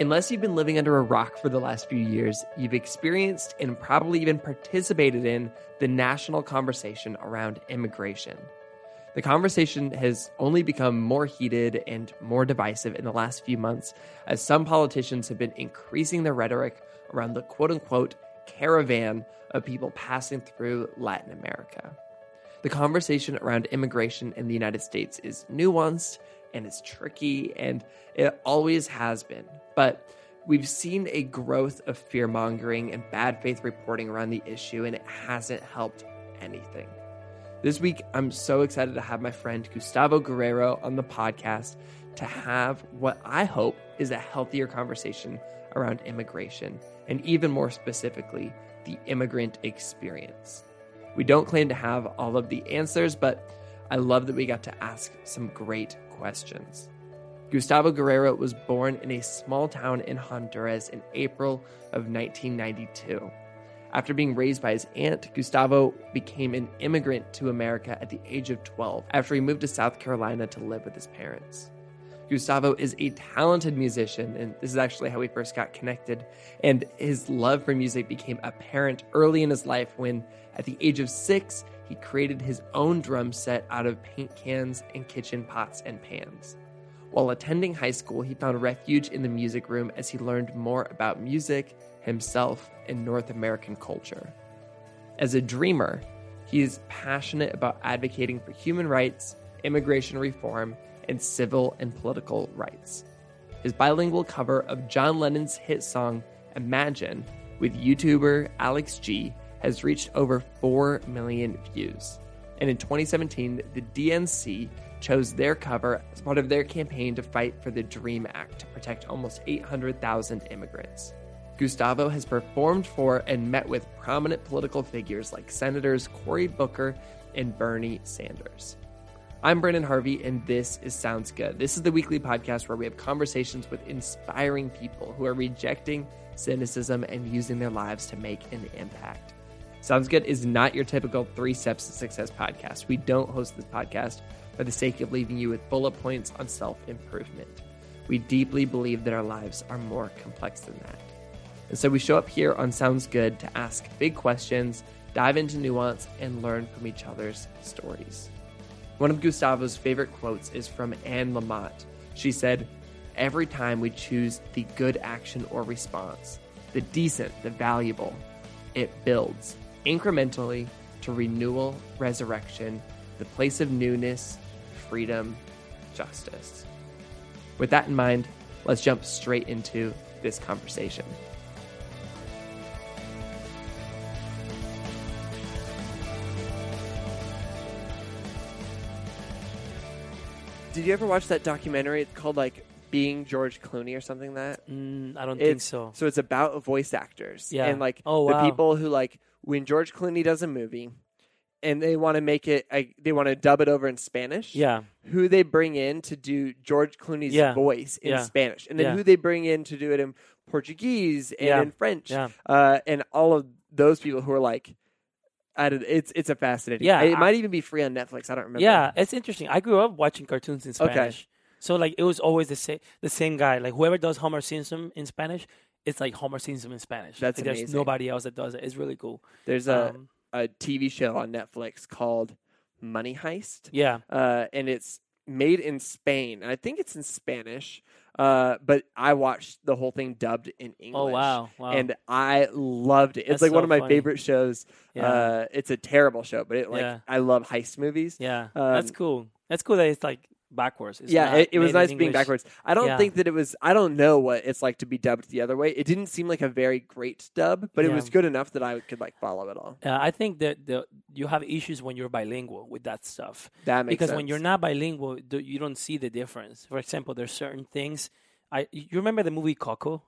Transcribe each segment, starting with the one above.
Unless you've been living under a rock for the last few years, you've experienced and probably even participated in the national conversation around immigration. The conversation has only become more heated and more divisive in the last few months as some politicians have been increasing their rhetoric around the quote unquote caravan of people passing through Latin America. The conversation around immigration in the United States is nuanced and it's tricky, and it always has been. But we've seen a growth of fear mongering and bad faith reporting around the issue, and it hasn't helped anything. This week, I'm so excited to have my friend Gustavo Guerrero on the podcast to have what I hope is a healthier conversation around immigration, and even more specifically, the immigrant experience. We don't claim to have all of the answers, but I love that we got to ask some great questions. Gustavo Guerrero was born in a small town in Honduras in April of 1992. After being raised by his aunt, Gustavo became an immigrant to America at the age of 12 after he moved to South Carolina to live with his parents. Gustavo is a talented musician, and this is actually how we first got connected. And his love for music became apparent early in his life when, at the age of six, he created his own drum set out of paint cans and kitchen pots and pans. While attending high school, he found refuge in the music room as he learned more about music, himself, and North American culture. As a dreamer, he is passionate about advocating for human rights, immigration reform, and civil and political rights. His bilingual cover of John Lennon's hit song Imagine with YouTuber Alex G has reached over 4 million views. And in 2017, the DNC chose their cover as part of their campaign to fight for the DREAM Act to protect almost 800,000 immigrants. Gustavo has performed for and met with prominent political figures like Senators Cory Booker and Bernie Sanders. I'm Brendan Harvey, and this is Sounds Good. This is the weekly podcast where we have conversations with inspiring people who are rejecting cynicism and using their lives to make an impact. Sounds Good is not your typical three steps to success podcast. We don't host this podcast for the sake of leaving you with bullet points on self improvement. We deeply believe that our lives are more complex than that. And so we show up here on Sounds Good to ask big questions, dive into nuance, and learn from each other's stories. One of Gustavo's favorite quotes is from Anne Lamott. She said, Every time we choose the good action or response, the decent, the valuable, it builds incrementally to renewal, resurrection, the place of newness, freedom, justice. With that in mind, let's jump straight into this conversation. Did you ever watch that documentary? It's called like Being George Clooney or something like that. Mm, I don't think so. So it's about voice actors. Yeah. And like Oh, the people who like when George Clooney does a movie and they want to make it like, they want to dub it over in Spanish. Yeah, Who they bring in to do George Clooney's Yeah. voice in Yeah. Spanish. And then Yeah. who they bring in to do it in Portuguese and in French. Uh, and all of those people who are like I it's it's a fascinating. Yeah, it I- might even be free on Netflix. I don't remember. Yeah, it's interesting. I grew up watching cartoons in Okay. Spanish, so like it was always the same the same guy. Like whoever does Homer Simpson in Spanish, it's like Homer Simpson in Spanish. That's like, There's nobody else that does it. It's really cool. There's a Um, a TV show on Netflix called Money Heist. yeah, uh, and it's made in Spain. I think it's in Spanish, uh, but I watched the whole thing dubbed in English. Oh wow, wow. And I loved it. It's That's like one of my funny. favorite shows. yeah, Uh, it's a terrible show, but it like Yeah. I love heist movies. yeah. That's um, cool. That's cool that it's like backwards. It's yeah, it, it was nice being English. backwards. I don't Yeah. think that it was. I don't know what it's like to be dubbed the other way. It didn't seem like a very great dub, but it was good enough that I could like follow it all. Uh, I think that the you have issues when you're bilingual with that stuff. That makes because sense. when you're not bilingual, you don't see the difference. For example, there's certain things. I you remember the movie Coco,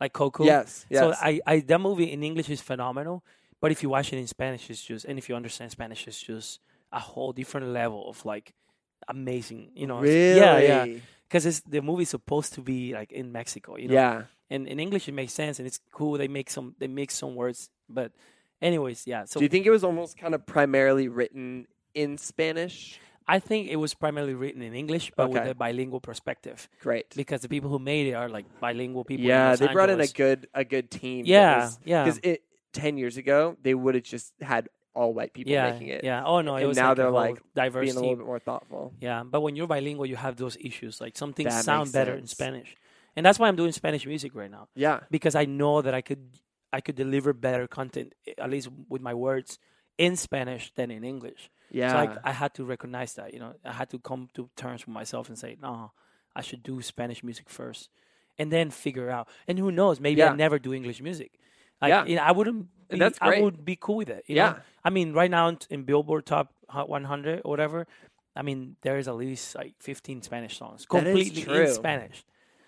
like Coco. yes, yes, So I, I that movie in English is phenomenal, but if you watch it in Spanish, it's just and if you understand Spanish, it's just a whole different level of like amazing. You know, really, yeah, yeah. Because it's the movie's supposed to be like in Mexico. You know, yeah. and in English it makes sense and it's cool. They make some they make some words, but anyways, yeah. So Do you think it was almost kind of primarily written in Spanish? I think it was primarily written in English, but with a bilingual perspective, Great. because the people who made it are like bilingual people. Yeah, they brought in a good a good team. Yeah, yeah. Because it ten years ago they would have just had all white people yeah, making it. yeah. Oh no, it And was now like they're like diverse being a little bit more thoughtful. Yeah, but when you're bilingual, you have those issues. Like some things That sound better in. Spanish, and that's why I'm doing Spanish music right now Yeah. because I know that I could I could deliver better content eh, at least with my words in Spanish than in English. Yeah. So like I had to recognize that. You know, I had to come to terms with myself and say, no, I should do Spanish music first, and then figure out. And who knows? Maybe Yeah. I never do English music. Like, Yeah. you know, I wouldn't. Be, That's great. I would be cool with it. Yeah. Know? I mean, right now in Billboard Top Hot 100 or whatever, I mean, there is at least like 15 Spanish songs completely in Spanish.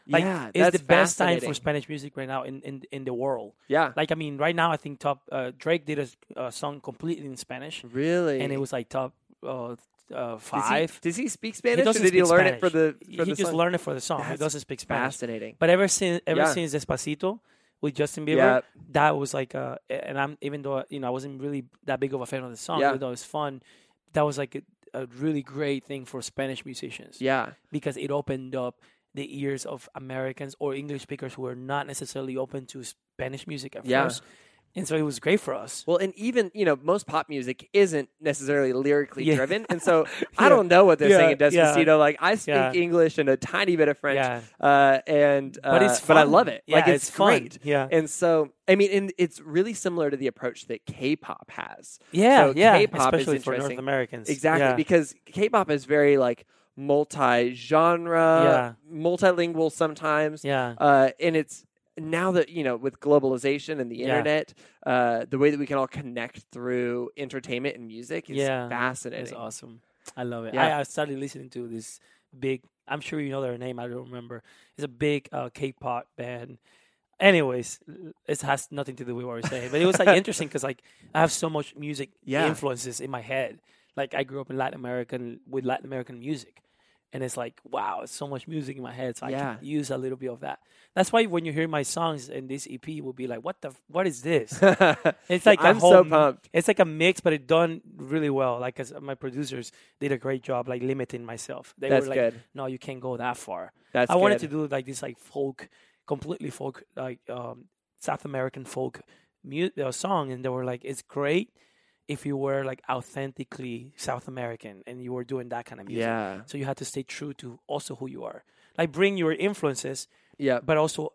Like, yeah, it's that's the best time for Spanish music right now in, in, in the world. Yeah. Like, I mean, right now, I think top uh, Drake did a song completely in Spanish, Really. and it was like top uh, uh, Does he- five. Does he, speak He Spanish, or doesn't did he learn Spanish. it for the for he the just song? learned it for the song. he doesn't speak Spanish. Fascinating. But ever since ever Yeah. since Despacito with Justin Bieber, Yeah. that was like uh and I'm even though you know I wasn't really that big of a fan of the song, Yeah. even though it was fun, that was like a, a really great thing for Spanish musicians Yeah. because it opened up the ears of Americans or English speakers who were not necessarily open to Spanish music at Yeah. first. And so it was great for us. Well, and even you know, most pop music isn't necessarily lyrically Yeah. driven, and so I don't know what they're Yeah, saying in yeah. Despacito. Like I speak Yeah. English and a tiny bit of French, Yeah. uh, and uh, But it's but I love it. Yeah, like it's, it's fun. great. Yeah. And so, I mean, and it's really similar to the approach that K-pop has. Yeah, So yeah, K-pop is especially for North. Americans. Exactly, Yeah. because K-pop is very like multi-genre, Yeah. multilingual sometimes, yeah. uh, and it's now that you know with globalization and the Yeah. internet, uh, the way that we can all connect through entertainment and music is Yeah, fascinating. It's awesome. I love it. Yeah. I, I started listening to this big. I'm sure you know their name. I don't remember. It's a big uh, K-pop band. Anyways, it has nothing to do with what we're saying, but it was like interesting because like I have so much music Yeah. influences in my head. Like I grew up in Latin American with Latin American music, and it's like wow, it's so much music in my head. So I Yeah. can use a little bit of that. That's why when you hear my songs in this EP, will be like, what the, what is this? It's like a I'm whole so pumped. It's like a mix, but it done really well. Like my producers did a great job, like limiting myself. They That's were like, good. "No, you can't go that far." That's I wanted good. to do like this, like folk, completely folk, like um, South American folk mu- uh, song, and they were like, "It's great if you were like authentically South American and you were doing that kind of music." Yeah. So you had to stay true to also who you are. Like bring your influences, Yeah. but also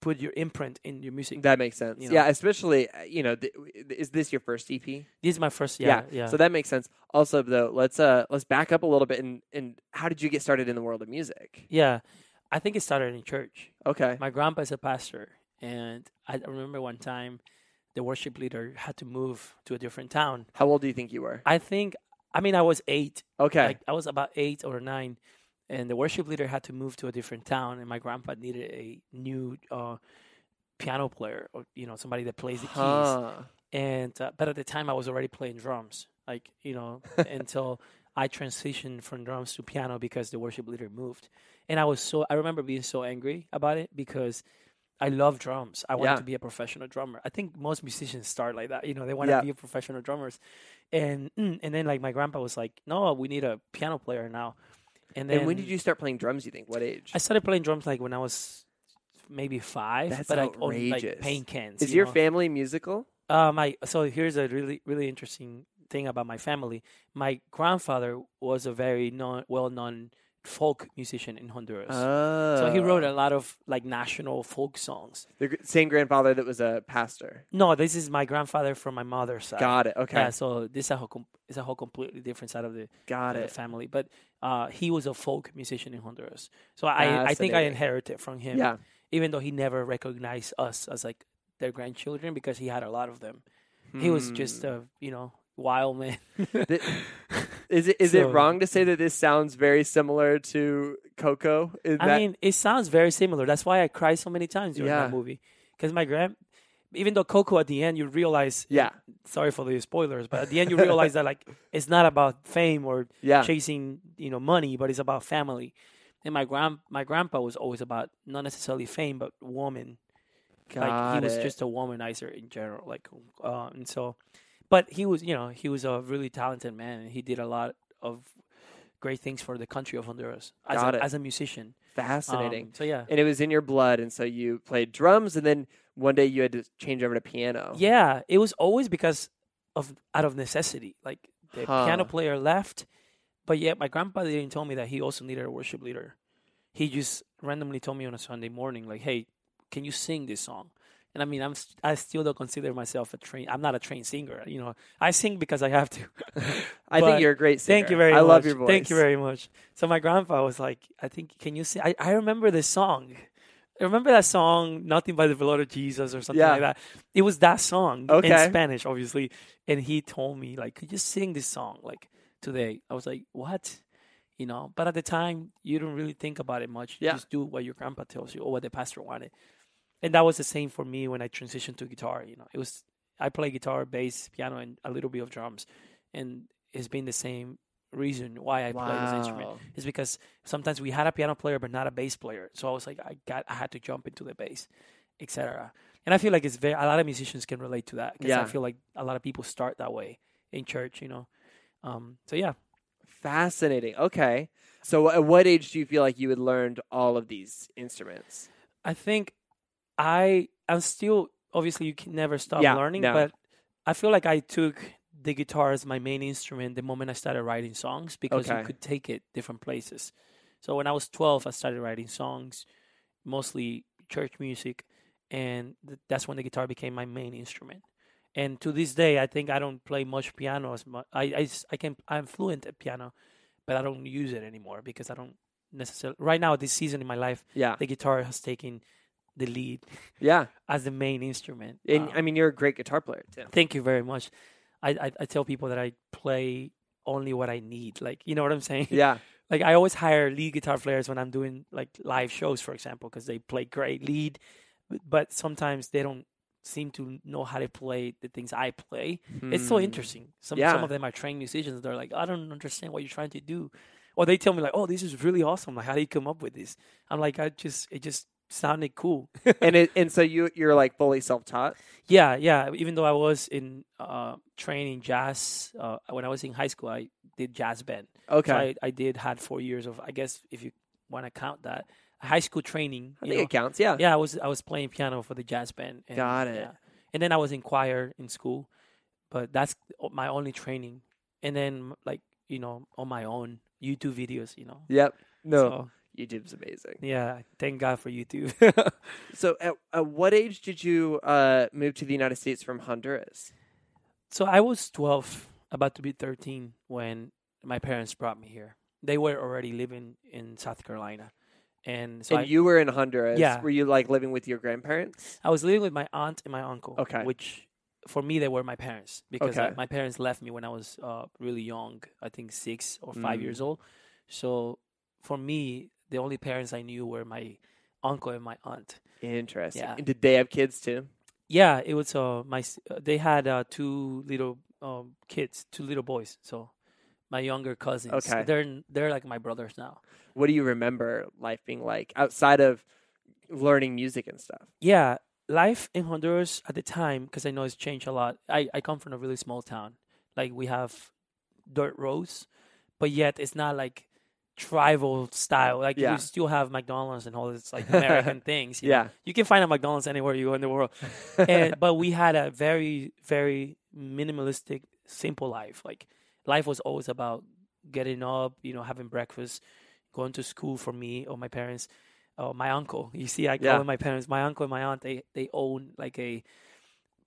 put your imprint in your music. That makes sense. You know. Yeah, especially uh, you know, th- is this your first EP? this is my first, yeah, yeah. So that makes sense. Also, though, let's uh let's back up a little bit and and how did you get started in the world of music? yeah, I think it started in church. Okay. My grandpa is a pastor, and I remember one time the worship leader had to move to a different town. How old do you think you were? I think, I mean, I was eight. Okay. Like I was about eight or nine, and the worship leader had to move to a different town, and my grandpa needed a new uh, piano player or you know somebody that plays the keys. Huh. And uh, but at the time I was already playing drums, like you know, until I transitioned from drums to piano because the worship leader moved, and I was so I remember being so angry about it because I love drums. I wanted Yeah. to be a professional drummer. I think most musicians start like that, you know, they want to Yeah. be professional drummers, and mm, and then like my grandpa was like, no, we need a piano player now, and then and when did you start playing drums? You think? What age? I started playing drums like when I was maybe five, That's but like on like outrageous. paint cans. Is you your know? family musical? Uh, my so here's a really really interesting thing about my family. My grandfather was a very known, well-known folk musician in Honduras. Oh. so he wrote a lot of like national folk songs. the same grandfather that was a pastor. No, this is my grandfather from my mother's side. Got it. Okay. Yeah, so this is a whole com- is a whole completely different side of the, Got the it. family. But uh, he was a folk musician in Honduras. So I I think I inherited from him. Yeah. Even though he never recognized us as like their grandchildren because he had a lot of them. He was just Hmm. a you know wild man. Th- Is it is it wrong to say that this sounds very similar to Coco? Is I that- mean, it sounds very similar. That's why I cry so many times during Yeah. that movie. Because my grand, even though Coco at the end, you realize. yeah, Sorry for the spoilers, but at the end you realize that like it's not about fame or yeah, chasing you know money, but it's about family. And my grand my grandpa was always about not necessarily fame, but woman. got like he was just a womanizer in general. Like, uh, and so, but he was you know he was a really talented man, and he did a lot of great things for the country of Honduras as, a, as a musician. Fascinating. Um, so yeah, and it was in your blood, and so you played drums, and then one day you had to change over to piano. yeah, it was always because of out of necessity. Like the Huh. piano player left, but yet my grandpa didn't tell me that he also needed a worship leader. He just randomly told me on a Sunday morning, like, "Hey, can you sing this song?" And I mean, I'm st- I still don't consider myself a train. I'm not a trained singer. You know, I sing because I have to. I think you're a great singer. Thank you very I much. love your voice. Thank you very much. So my grandpa was like, I think, can you sing? I, I remember this song. I remember that song, Nothing by the Blood of Jesus or something Yeah. like that. It was that song Okay. in Spanish, obviously. And he told me, like, could you sing this song like today? I was like, what? You know, but at the time, you don't really think about it much. You Yeah. just do what your grandpa tells you or what the pastor wanted. And that was the same for me when I transitioned to guitar. You know, it was, I play guitar, bass, piano, and a little bit of drums. And it's been the same reason why I play this instrument is because sometimes we had a piano player but not a bass player. So I was like, I got, I had to jump into the bass, etc. And I feel like it's very a lot of musicians can relate to that because Yeah. I feel like a lot of people start that way in church, you know. Um, so yeah, Fascinating. Okay. So, at what age do you feel like you had learned all of these instruments? I think I I'm still obviously you can never stop Yeah, learning, no. but I feel like I took the guitar as my main instrument the moment I started writing songs because Okay. you could take it different places. So when I was 12, I started writing songs, mostly church music, and th- that's when the guitar became my main instrument. And to this day, I think I don't play much piano as much. I, I, I can I'm fluent at piano, but I don't use it anymore because I don't necessarily. Right now, this season in my life, Yeah. the guitar has taken the lead Yeah. as the main instrument. And Um, I mean, you're a great guitar player too. thank you very much. I, I I tell people that I play only what I need. Like you know what I'm saying? Yeah. Like I always hire lead guitar players when I'm doing like live shows, for example, because they play great lead, but- sometimes they don't seem to know how to play the things I play. It's so Hmm. interesting. Some Yeah. some of them are trained musicians. They're like, I don't understand what you're trying to do, or they tell me like, Oh, this is really awesome. Like, how do you come up with this? I'm like, I just it just sounded cool. and it, and so you you're like fully self taught. Yeah, yeah. Even though I was in uh, training jazz uh, when I was in high school, I did jazz band. Okay. So I, I did had four years of, I guess, if you want to count that, high school training. I think know. it counts. Yeah. Yeah, I was I was playing piano for the jazz band. And, Got it. yeah. And then I was in choir in school, but that's my only training. And then like you know on my own YouTube videos, you know. Yep. No. So, YouTube's amazing. yeah, thank God for YouTube. So, at, at what age did you uh, move to the United States from Honduras? So I was 12, about to be 13 when my parents brought me here. They were already living in South Carolina. And so and I, you were in Honduras. Yeah. Were you like living with your grandparents? I was living with my aunt and my uncle, Okay. which for me they were my parents because uh, Okay. my parents left me when I was uh, really young, I think 6 or 5 Mm. years old. So for me, the only parents I knew were my uncle and my aunt. Interesting. Yeah. And did they have kids too? Yeah, it was uh my uh, they had uh, two little um kids, two little boys. So my younger cousins. Okay. They're they're like my brothers now. What do you remember life being like outside of learning music and stuff? Yeah, life in Honduras at the time because I know it's changed a lot. I I come from a really small town. Like we have dirt roads, but yet it's not like tribal style. Like Yeah. we still have McDonald's and all this like American things. you know. Yeah. you can find a McDonald's anywhere you go in the world. and but we had a very very minimalistic simple life like life was always about getting up you know having breakfast going to school for me or my parents or my uncle you see i call Yeah. my parents my uncle and my aunt they they own like a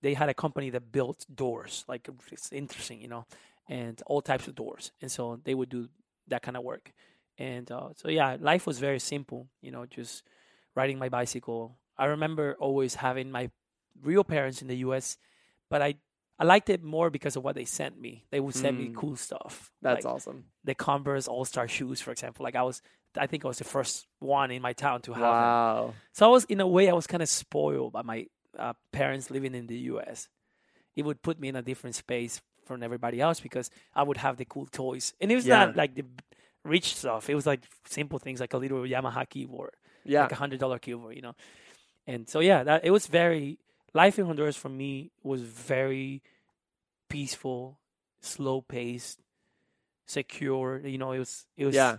they had a company that built doors like it's interesting you know and all types of doors and so they would do that kind of work and uh, so yeah life was very simple you know just riding my bicycle i remember always having my real parents in the us but i i liked it more because of what they sent me they would send me Mm. cool stuff That's like awesome. the converse all-star shoes for example like i was i think i was the first one in my town to have them Wow. so I was, in a way, I was kind of spoiled by my uh, parents living in the U.S. It would put me in a different space from everybody else because I would have the cool toys, and it was Yeah. not like the rich stuff. It was like simple things like a little Yamaha keyboard, Yeah. like a hundred dollar keyboard, you know. And so yeah, that it was very life in Honduras for me was very peaceful, slow paced, secure. You know, it was it was. Yeah.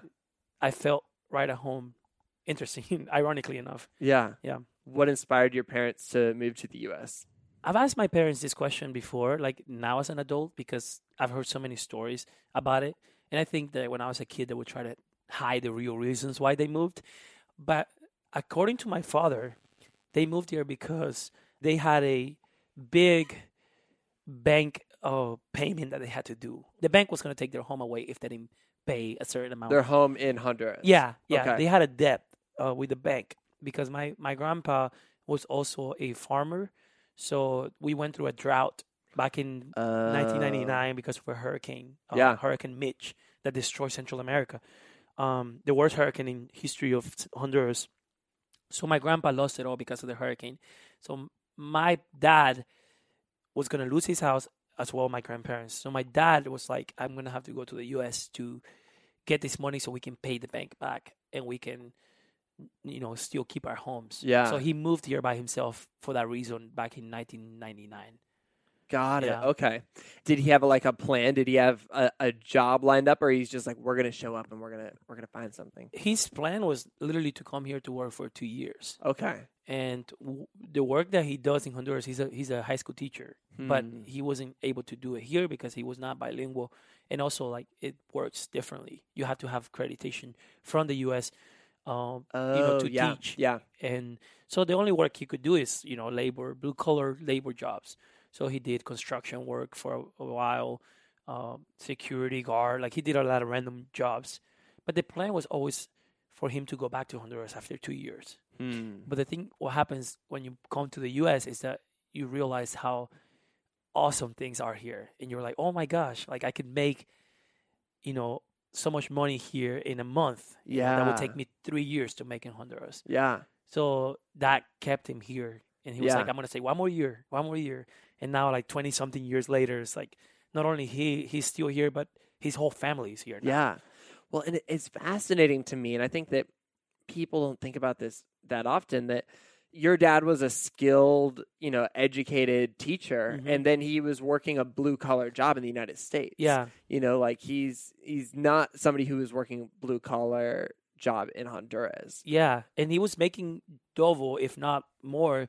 I felt right at home. Interesting, ironically enough. Yeah. Yeah. What inspired your parents to move to the U.S.? I've asked my parents this question before, like now as an adult, because I've heard so many stories about it. And I think that when I was a kid, they would try to hide the real reasons why they moved. But according to my father, they moved here because they had a big bank uh, payment that they had to do. The bank was going to take their home away if they didn't pay a certain amount. Their home in Honduras. Yeah, yeah. Okay. They had a debt uh, with the bank because my my grandpa was also a farmer, so we went through a drought back in Uh, 1999 because of a hurricane, uh, Yeah. Hurricane Mitch, that destroyed Central America. Um, the worst hurricane in history of Honduras. So my grandpa lost it all because of the hurricane. So my dad was gonna lose his house as well. My grandparents. So my dad was like, "I'm gonna have to go to the U.S. to get this money so we can pay the bank back and we can, you know, still keep our homes." Yeah. So he moved here by himself for that reason back in 1999. Got it. Yeah. Okay. Did he have like a plan? Did he have a, a job lined up, or he's just like, we're gonna show up and we're gonna we're gonna find something? His plan was literally to come here to work for two years. Okay. and w- the work that he does in Honduras, he's a he's a high school teacher, but Hmm. he wasn't able to do it here because he was not bilingual, and also like it works differently. You have to have accreditation from the U.S. Um, Oh, you know, to yeah. teach, Yeah. and so the only work he could do is you know labor, blue collar labor jobs. So he did construction work for a, while, um, security guard, like he did a lot of random jobs. But the plan was always for him to go back to Honduras after two years. Hmm. But the thing, what happens when you come to the U.S. is that you realize how awesome things are here, and you're like, oh my gosh, like I could make, you know, so much money here in a month. know, that would take me three years to make in Honduras. Yeah. So that kept him here, and he was like, I'm gonna say one more year, one more year, and now like twenty something years later, it's like not only he he's still here, but his whole family is here. Now. Yeah. Well, and it's fascinating to me, and I think that people don't think about this that often. That your dad was a skilled, you know, educated teacher, Mhm. and then he was working a blue collar job in the United States. Yeah, you know, like he's he's not somebody who was working a blue collar job in Honduras. Yeah, and he was making double, if not more,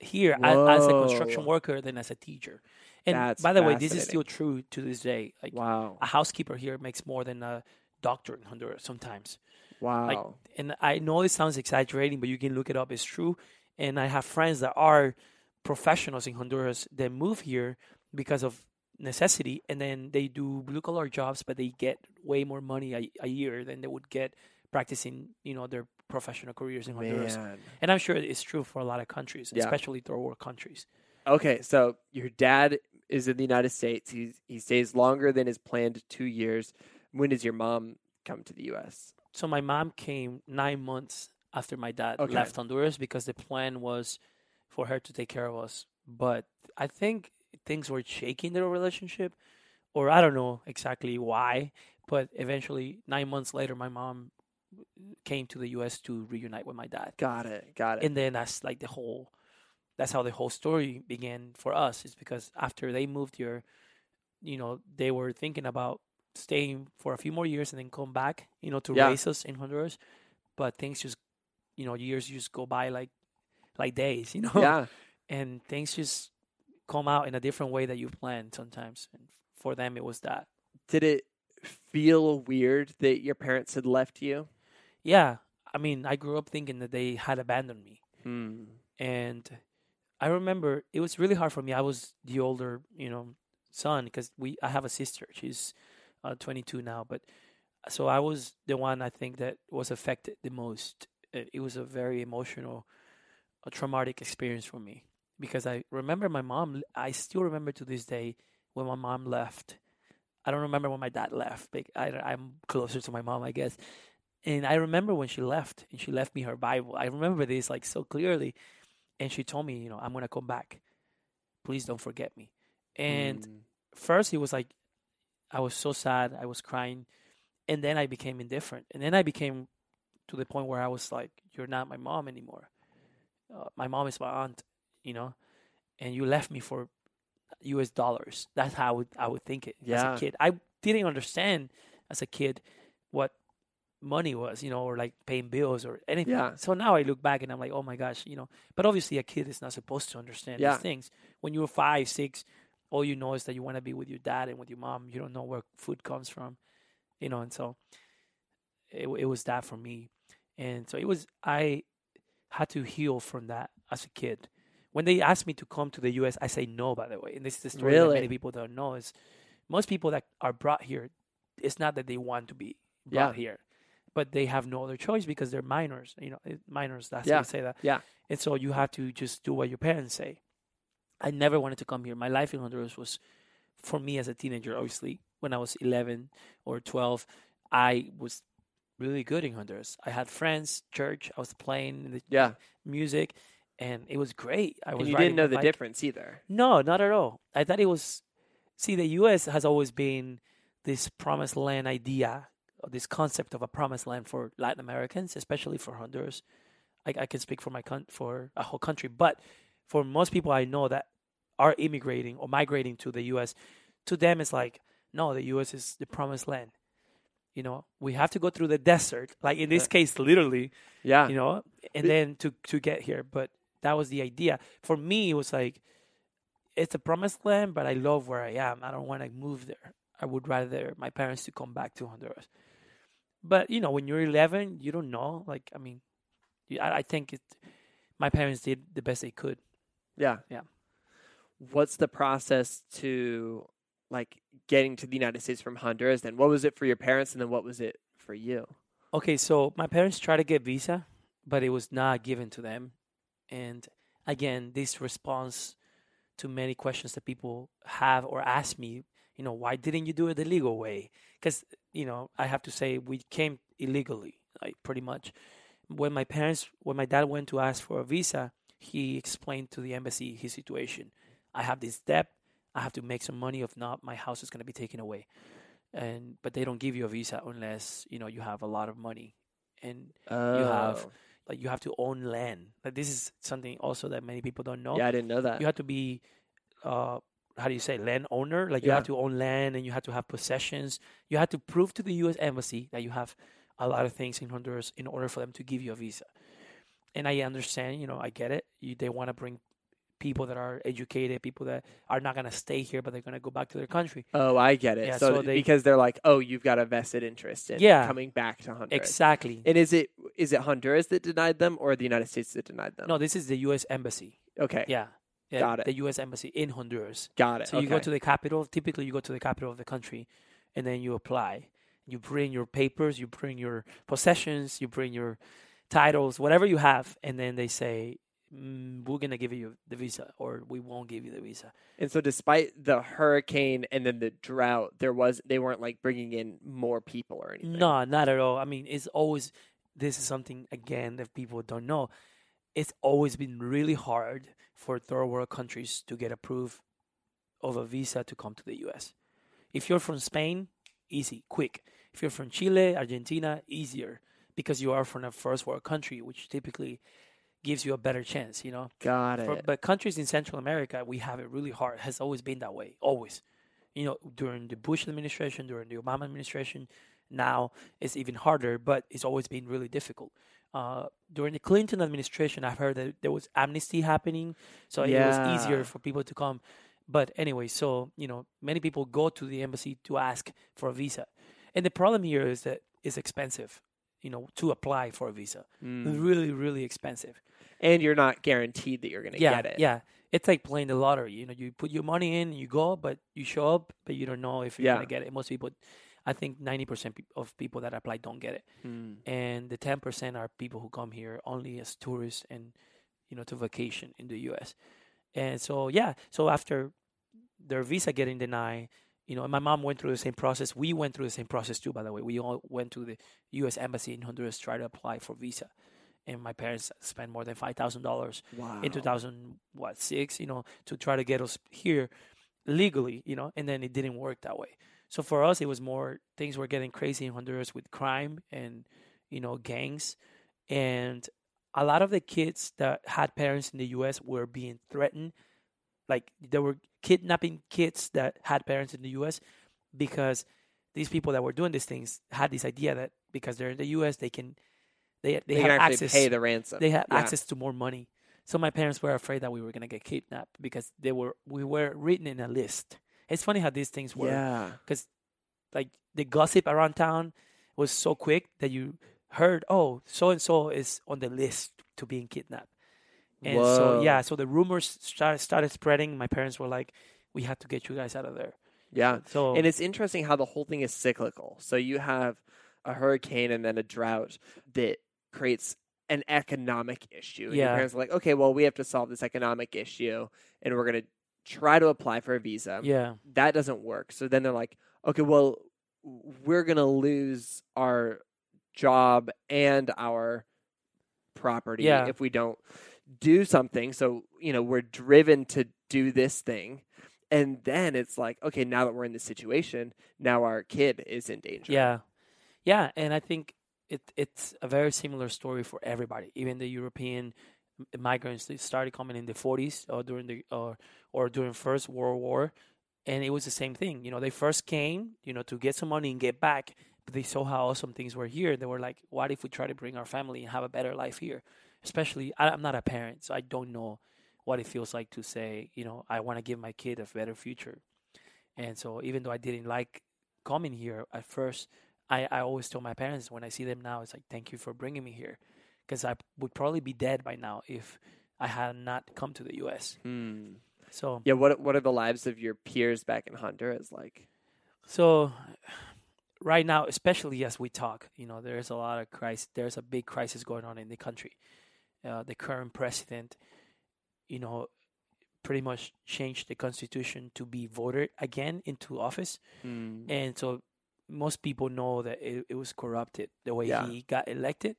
here as, as a construction worker than as a teacher. And That's by the way, this is still true to this day. Like Wow. a housekeeper here makes more than a doctor in Honduras sometimes. Wow. And I know it sounds exaggerating, but you can look it up. It's true. And I have friends that are professionals in Honduras that move here because of necessity, and then they do blue collar jobs, but they get way more money a, a year than they would get practicing, you know, their professional careers in Honduras. Man. And I'm sure it's true for a lot of countries, Yeah. especially third world countries. Okay, so your dad is in the United States. He's he stays longer than his planned two years. When does your mom come to the U.S.? So my mom came nine months after my dad Okay. left Honduras because the plan was for her to take care of us. But I think things were shaking their relationship, or I don't know exactly why. But eventually, nine months later, my mom came to the U.S. to reunite with my dad, Got it. Got it. and then that's like the whole. That's how the whole story began for us. Is because after they moved here, you know, they were thinking about staying for a few more years and then come back, you know, to Yeah. raise us in Honduras. But things just, you know, years just go by like, like days, you know. yeah. And things just come out in a different way that you planned sometimes. And for them, it was that. Did it feel weird that your parents had left you? Yeah, I mean, I grew up thinking that they had abandoned me, Hmm. and I remember it was really hard for me. I was the older, you know, son because we I have a sister. She's uh, 22 now, but so I was the one I think that was affected the most. It, it was a very emotional, a traumatic experience for me because I remember my mom. I still remember to this day when my mom left. I don't remember when my dad left. But I, I'm closer to my mom, I guess. And I remember when she left, and she left me her Bible. I remember this like so clearly. And she told me, you know, I'm gonna come back. Please don't forget me. And Hmm. first it was like I was so sad, I was crying, and then I became indifferent, and then I became to the point where I was like, "You're not my mom anymore. Uh, my mom is my aunt, you know, and you left me for U.S. dollars." That's how I would I would think it as a kid. I didn't understand as a kid what money was, you know, or like paying bills or anything. Yeah. So now I look back and I'm like, oh my gosh, you know. But obviously, a kid is not supposed to understand Yeah. these things. When you're five, six, all you know is that you want to be with your dad and with your mom. You don't know where food comes from, you know. And so it it was that for me, and so it was I had to heal from that as a kid. When they asked me to come to the U.S., I say no. By the way, and this is the story that many people don't know is most people that are brought here, it's not that they want to be brought Yeah. here, but they have no other choice because they're minors. You know, eh, minors. That's Yeah. how you say that. Yeah. And so you have to just do what your parents say. I never wanted to come here. My life in Honduras was, for me as a teenager, obviously, when I was 11 or 12, I was really good in Honduras. I had friends, church, I was playing the Yeah. music, and it was great. I was And you didn't know the bike. difference either. No, not at all. I thought it was. See, the U.S. has always been this promised land idea, this concept of a promised land for Latin Americans, especially for Honduras. I, I can speak for my con- for a whole country, but for most people I know that are immigrating or migrating to the U.S., to them it's like, no, the U.S. is the promised land. You know, we have to go through the desert, like in this Yeah. case, literally Yeah. you know, and then to to get here. But that was the idea. For me, it was like it's a promised land, but I love where I am. I don't want to move there. I would rather my parents to come back to Honduras. But you know, when you're 11, you don't know. Like, I mean, I, I think it. My parents did the best they could. Yeah. Yeah. What's the process to like getting to the United States from Honduras? Then what was it for your parents, and then what was it for you? Okay, so my parents tried to get visa, but it was not given to them. And again, this response to many questions that people have or ask me, you know, why didn't you do it the legal way? Because, you know, I have to say we came illegally, like pretty much. When my parents, when my dad went to ask for a visa, he explained to the embassy his situation. I have this debt. I have to make some money. If not, my house is going to be taken away and but they don't give you a visa unless you know you have a lot of money and Oh, have- like you have to own land like this is something also that many people don't know yeah, I didn't know that. you have to be uh how do you say land owner like you Yeah. have to own land and you have to have possessions you have to prove to the US embassy that you have a lot of things in Honduras in order for them to give you a visa and I understand you know I get it you, they want to bring people that are educated people that are not going to stay here but they're going to go back to their country Oh, I get it. Yeah, so so they- because they're like, oh, you've got a vested interest in Yeah. coming back to Honduras. exactly And is it is it Honduras that denied them or the United States that denied them? no this is the US embassy Okay. Yeah. Yeah Got it. The U.S. embassy in Honduras. Got it. So you go to the capital. Typically, you go to the capital of the country, and then you apply. You bring your papers. You bring your possessions. You bring your titles, whatever you have, and then they say, mm, "We're gonna give you the visa, or we won't give you the visa." And so, despite the hurricane and then the drought, there was they weren't like bringing in more people or anything. No, not at all. I mean, it's always this is something again that people don't know. It's always been really hard for third world countries to get approved of a visa to come to the US. If you're from Spain, easy, quick. If you're from Chile, Argentina, easier because you are from a first world country, which typically gives you a better chance, you know. Got it. For, but countries in Central America, we have it really hard. It Has always been that way, always. You know, during the Bush administration, during the Obama administration, now it's even harder. But it's always been really difficult. Uh, during the Clinton administration, I've heard that there was amnesty happening, so it was easier for people to come. But anyway, so you know, many people go to the embassy to ask for a visa, and the problem here is that it's expensive. You know, to apply for a visa, Mm. really, really expensive And you're not guaranteed that you're going to yeah, get it. Yeah, it's like playing the lottery. You know, you put your money in, you go, but you show up, but you don't know if you're Yeah. gonna get it. Most people, I think, ninety percent of people that apply don't get it, Mm. and the ten percent are people who come here only as tourists and you know to vacation in the U.S. And so yeah, so after their visa getting denied. You know, and my mom went through the same process. We went through the same process too, by the way. We all went to the U.S. embassy in Honduras, try to apply for visa, and my parents spent more than five thousand dollars Wow. in 2000 what six you know to try to get us here legally you know and then it didn't work that way so for us it was more things were getting crazy in honduras with crime and you know gangs and a lot of the kids that had parents in the us were being threatened like they were kidnapping kids that had parents in the us because these people that were doing these things had this idea that because they're in the U.S. they can they they, They, have access pay the ransom. they have Yeah. access to more money. So my parents were afraid that we were gonna get kidnapped because they were we were written in a list. It's funny how these things work Yeah. because like the gossip around town was so quick that you heard oh so and so is on the list to being kidnapped and so yeah so the rumors started started spreading my parents were like we have to get you guys out of there Yeah. so And it's interesting how the whole thing is cyclical. So you have a hurricane and then a drought that creates an economic issue. And your parents are like, okay, well, we have to solve this economic issue and we're going to try to apply for a visa. yeah That doesn't work. So then they're like, okay, well, we're going to lose our job and our property Yeah. if we don't do something. So, you know, we're driven to do this thing. And then it's like, okay, now that we're in this situation, now our kid is in danger. Yeah, yeah, and I think it it's a very similar story for everybody. Even the European migrants started coming in the 40s or during the or or during First World War, and it was the same thing. You know, they first came, you know, to get some money and get back, but they saw how awesome things were here. They were like, what if we try to bring our family and have a better life here? Especially, I, I'm not a parent, so I don't know what it feels like to say, you know, I want to give my kid a better future. And so, even though I didn't like coming here at first, I, I always tell my parents when I see them now, it's like, thank you for bringing me here. Because I would probably be dead by now if I had not come to the US. Hmm. So, Yeah. What What are the lives of your peers back in Honduras like? so right now, especially as we talk, you know, there's a lot of crisis. There's a big crisis going on in the country. Uh, the current president, you know, pretty much changed the constitution to be voted again into office. Hmm. and so most people know that it, it was corrupted the way Yeah. he got elected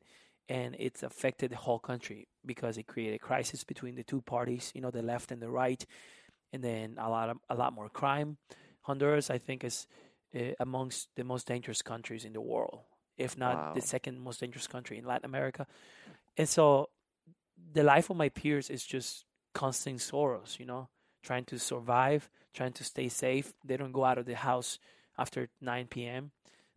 and it's affected the whole country because it created crisis between the two parties you know the left and the right and then a lot of a lot more crime honduras i think is uh, amongst the most dangerous countries in the world if not Wow. the second most dangerous country in latin america and so the life of my peers is just constant sorrows you know trying to survive trying to stay safe they don't go out of the house after 9 p.m.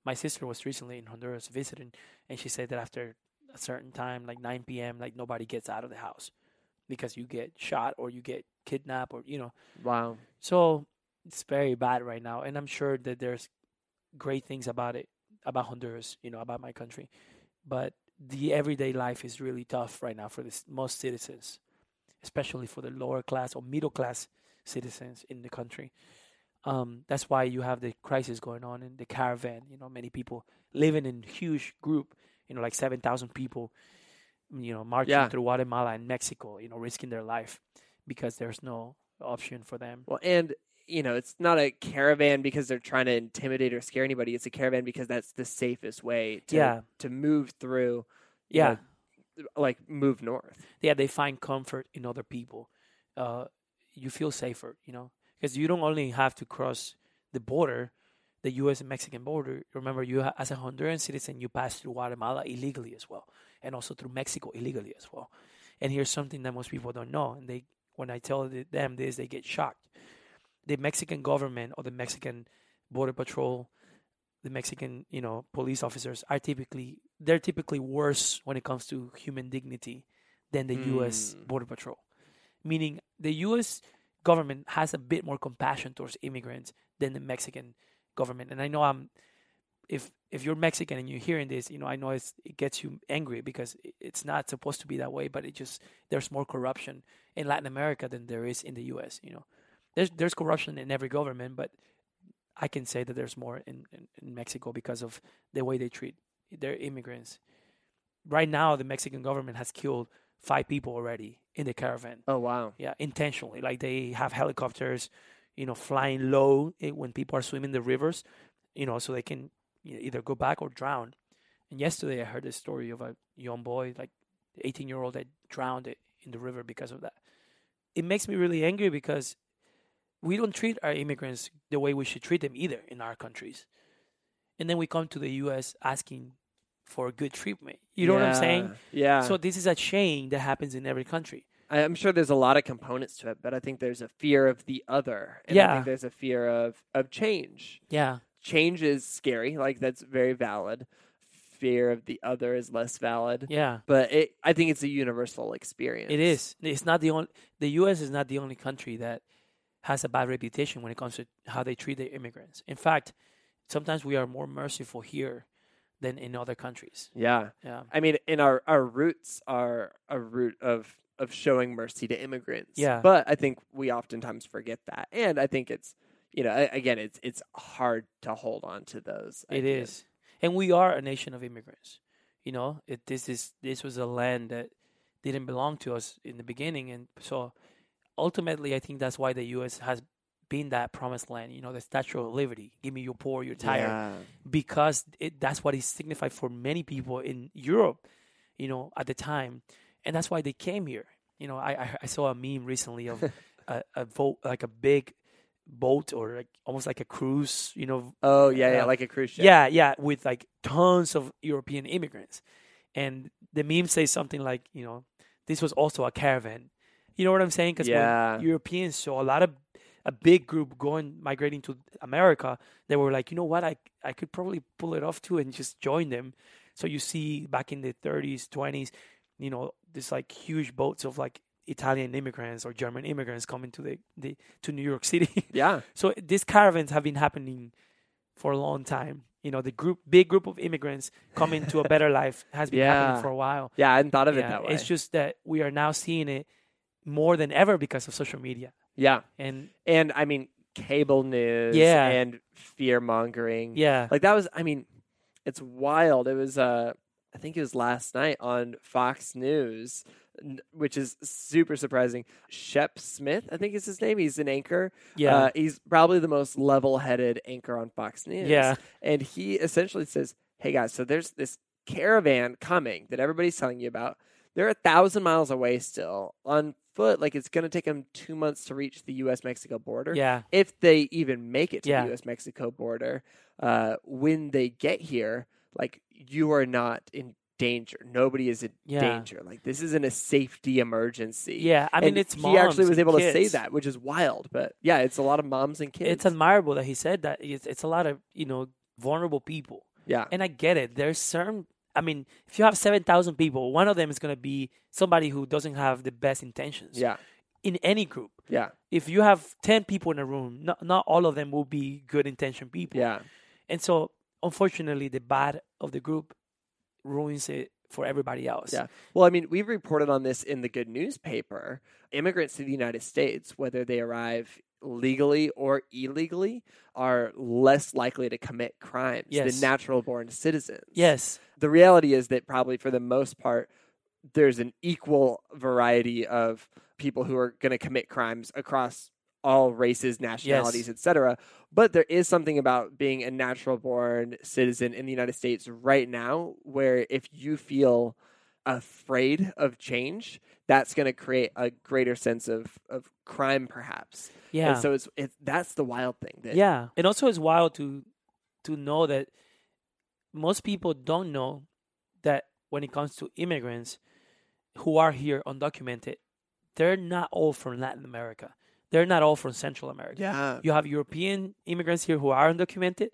My sister was recently in Honduras visiting, and she said that after a certain time, like 9 p.m., like nobody gets out of the house because you get shot or you get kidnapped or you know. Wow. So it's very bad right now, and I'm sure that there's great things about it, about Honduras, you know, about my country, but the everyday life is really tough right now for this, most citizens, especially for the lower class or middle class citizens in the country. Um, that's why you have the crisis going on in the caravan. You know, many people living in huge group. You know, like seven thousand people. You know, marching Yeah. through Guatemala and Mexico. You know, risking their life because there's no option for them. Well, and you know, it's not a caravan because they're trying to intimidate or scare anybody. It's a caravan because that's the safest way to Yeah. to move through. Yeah, know, like move north. yeah. They find comfort in other people. Uh, you feel safer. You know, because you don't only have to cross the border, the U.S. and Mexican border. Remember, you ha- as a Honduran citizen, you pass through Guatemala illegally as well, and also through Mexico illegally as well. And here's something that most people don't know, and they when I tell them this, they get shocked. The Mexican government or the Mexican border patrol, the Mexican you know police officers are typically they're typically worse when it comes to human dignity than the U.S. Mm. border patrol. Meaning the U.S. government has a bit more compassion towards immigrants than the Mexican government. And I know I'm if if you're Mexican and you're hearing this, you know, I know it's, it gets you angry because it's not supposed to be that way, but it just there's more corruption in Latin America than there is in the U.S. You know, there's there's corruption in every government, but I can say that there's more in, in, in Mexico because of the way they treat their immigrants. Right now, the Mexican government has killed five people already in the caravan. Oh wow. Yeah, intentionally. Like they have helicopters, you know, flying low eh, when people are swimming the rivers, you know, so they can either go back or drown. And yesterday I heard a story of a young boy, like 18 year old, that drowned in the river because of that. It makes me really angry because we don't treat our immigrants the way we should treat them either in our countries. And then we come to the U.S. asking for good treatment. You know what I'm saying? Yeah. So this is a chain that happens in every country. I- I'm sure there's a lot of components to it, but I think there's a fear of the other. And I Yeah. think there's a fear of of change. Yeah. change is scary. Like that's very valid. Fear of the other is less valid. Yeah. But it, I think it's a universal experience. It is. It's not the only. The U.S. is not the only country that has a bad reputation when it comes to how they treat their immigrants. In fact, sometimes we are more merciful here than in other countries. Yeah. Yeah. I mean, in our our roots are a root of of showing mercy to immigrants. Yeah. But I think we oftentimes forget that, and I think it's you know again it's it's hard to hold on to those. It ideas. is, and we are a nation of immigrants. You know, it, this is this was a land that didn't belong to us in the beginning, and so ultimately, I think that's why the U.S. has been that promised land. You know, the Statue of Liberty. Give me your poor, your tired, Yeah. because it, that's what it signified for many people in Europe. You know, at the time, and that's why they came here. You know, I I, saw a meme recently of a, a vote like a big boat or like almost like a cruise. You know, Oh yeah, yeah, Uh, like a cruise ship. yeah, yeah, with like tons of European immigrants. And the meme says something like, you know, this was also a caravan. You know what I'm saying? Because Yeah. Europeans saw a lot of a big group going migrating to America, they were like, you know what, I I could probably pull it off too and just join them. So you see back in the 30s, 20s, you know, this like huge boats of like Italian immigrants or German immigrants coming to the, the to New York City. Yeah. So these caravans have been happening for a long time. You know, the group, big group of immigrants coming to a better life has been Yeah. happening for a while. Yeah, I hadn't thought of it that way. It's just that we are now seeing it more than ever because of social media. yeah, And and I mean cable news. Yeah. and fear mongering. yeah, like that was. I mean, it's wild. It was. Uh, I think it was last night on Fox News, which is super surprising. Shep Smith, I think is his name. He's an anchor. yeah, Uh, he's probably the most level-headed anchor on Fox News. Yeah. and he essentially says, "Hey guys, so there's this caravan coming that everybody's telling you about. They're a thousand miles away still on foot. Like it's going to take them two months to reach the U.S. Mexico border. yeah, if they even make it to Yeah. the U.S. Mexico border. Uh, when they get here, like you are not in danger. Nobody is in Yeah. danger. Like this isn't a safety emergency. yeah. I mean, And it's he actually was able to say that, which is wild. But yeah, it's a lot of moms and kids. It's admirable that he said that. It's, it's a lot of you know vulnerable people. yeah, And I get it. There's certain. I mean, if you have seven thousand people, one of them is going to be somebody who doesn't have the best intentions. yeah, In any group, yeah, if you have 10 people in a room, not, not all of them will be good intentioned people. yeah, And so, unfortunately, the bad of the group ruins it for everybody else. yeah. Well, I mean, we've reported on this in the Good newspaper. Immigrants to the United States, whether they arrive legally or illegally, are less likely to commit crimes Yes. than natural-born citizens. Yes. the reality is that probably for the most part there's an equal variety of people who are going to commit crimes across all races nationalities etc but there is something about being a natural born citizen in the united states right now where if you feel afraid of change that's going to create a greater sense of, of crime perhaps Yeah. and so it's, it's that's the wild thing that yeah. And also, it's wild to to know that most people don't know that when it comes to immigrants who are here undocumented, they're not all from Latin America. They're not all from Central America. yeah You have European immigrants here who are undocumented,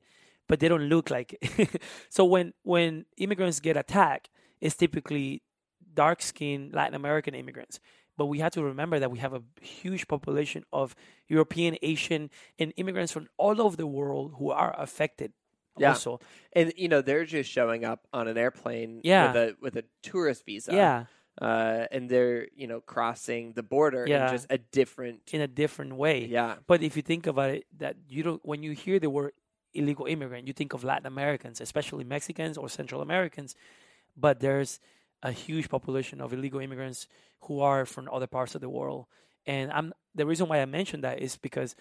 but they don't look like it. so when when immigrants get attacked, it's typically dark skinned Latin American immigrants. But we have to remember that we have a huge population of European, Asian, and immigrants from all over the world who are affected. Yeah. Also, and you know they're just showing up on an airplane Yeah. with a with a tourist visa yeah, uh, and they're you know crossing the border Yeah. in just a different in a different way. yeah But if you think about it, that you don't when you hear the word illegal immigrant, you think of Latin Americans, especially Mexicans or Central Americans. But there's a huge population of illegal immigrants who are from other parts of the world. And I'm the reason why I mentioned that is because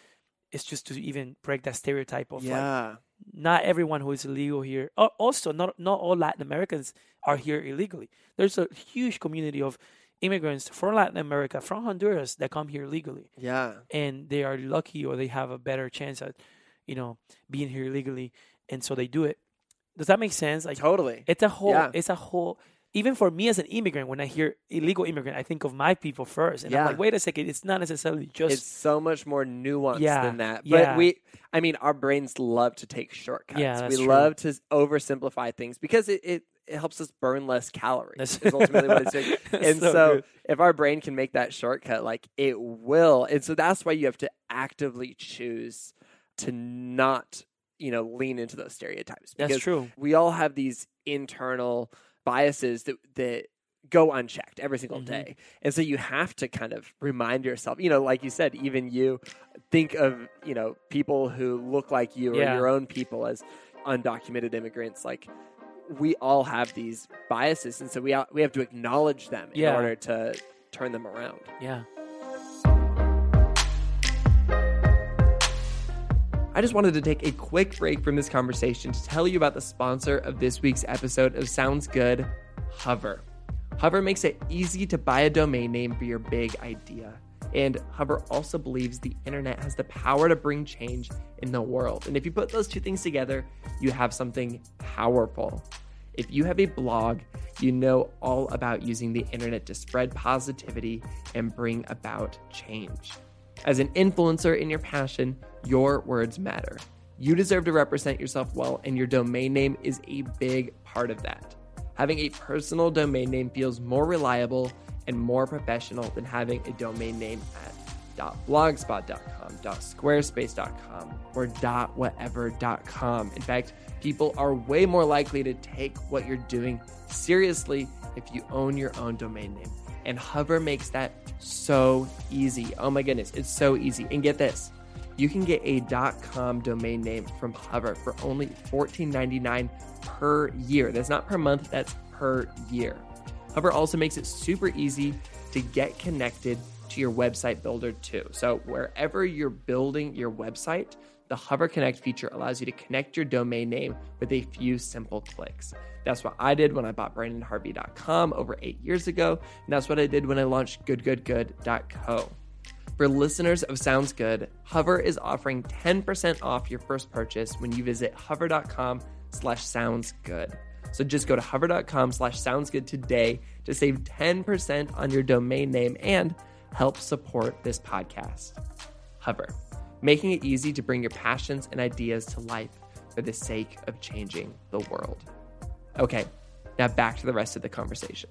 it's just to even break that stereotype of like yeah not everyone who is illegal here. Also, not not all Latin Americans are here illegally. There's a huge community of immigrants from Latin America, from Honduras, that come here legally yeah and they are lucky or they have a better chance at you know being here legally and so they do it does that make sense like totally it's a whole Yeah. it's a whole even for me as an immigrant, when I hear illegal immigrant, I think of my people first, and I'm like, wait a second, it's not necessarily just it's so much more nuanced Yeah, than that. But yeah. we, I mean, our brains love to take shortcuts. Yeah, we true. love to oversimplify things because it, it, it helps us burn less calories. That's- is ultimately what it's doing. And so so, if our brain can make that shortcut, like it will. And so that's why you have to actively choose to not, you know, lean into those stereotypes. Because that's true. we all have these internal biases that that go unchecked every single Mhm. day and so you have to kind of remind yourself you know like you said even you think of you know people who look like you or your own people as undocumented immigrants like we all have these biases and so we we have to acknowledge them in Yeah. order to turn them around Yeah. I just wanted to take a quick break from this conversation to tell you about the sponsor of this week's episode of Sounds Good, Hover. Hover makes it easy to buy a domain name for your big idea. And Hover also believes the internet has the power to bring change in the world. And if you put those two things together, you have something powerful. If you have a blog, you know all about using the internet to spread positivity and bring about change. As an influencer in your passion, your words matter. You deserve to represent yourself well, and your domain name is a big part of that. Having a personal domain name feels more reliable and more professional than having a domain name at .blogspot.com, .squarespace.com, or .whatever.com. In fact, people are way more likely to take what you're doing seriously if you own your own domain name. And Hover makes that so easy. Oh my goodness, it's so easy. And get this you can get a .com domain name from Hover for only $14.99 per year. That's not per month, that's per year. Hover also makes it super easy to get connected to your website builder too. So wherever you're building your website, the Hover Connect feature allows you to connect your domain name with a few simple clicks. That's what I did when I bought BrandonHarvey.com over eight years ago, and that's what I did when I launched GoodGoodGood.co. For listeners of Sounds Good, Hover is offering 10% off your first purchase when you visit hover.com slash sounds good. So just go to hover.com slash sounds good today to save 10% on your domain name and help support this podcast. Hover, making it easy to bring your passions and ideas to life for the sake of changing the world. Okay, now back to the rest of the conversation.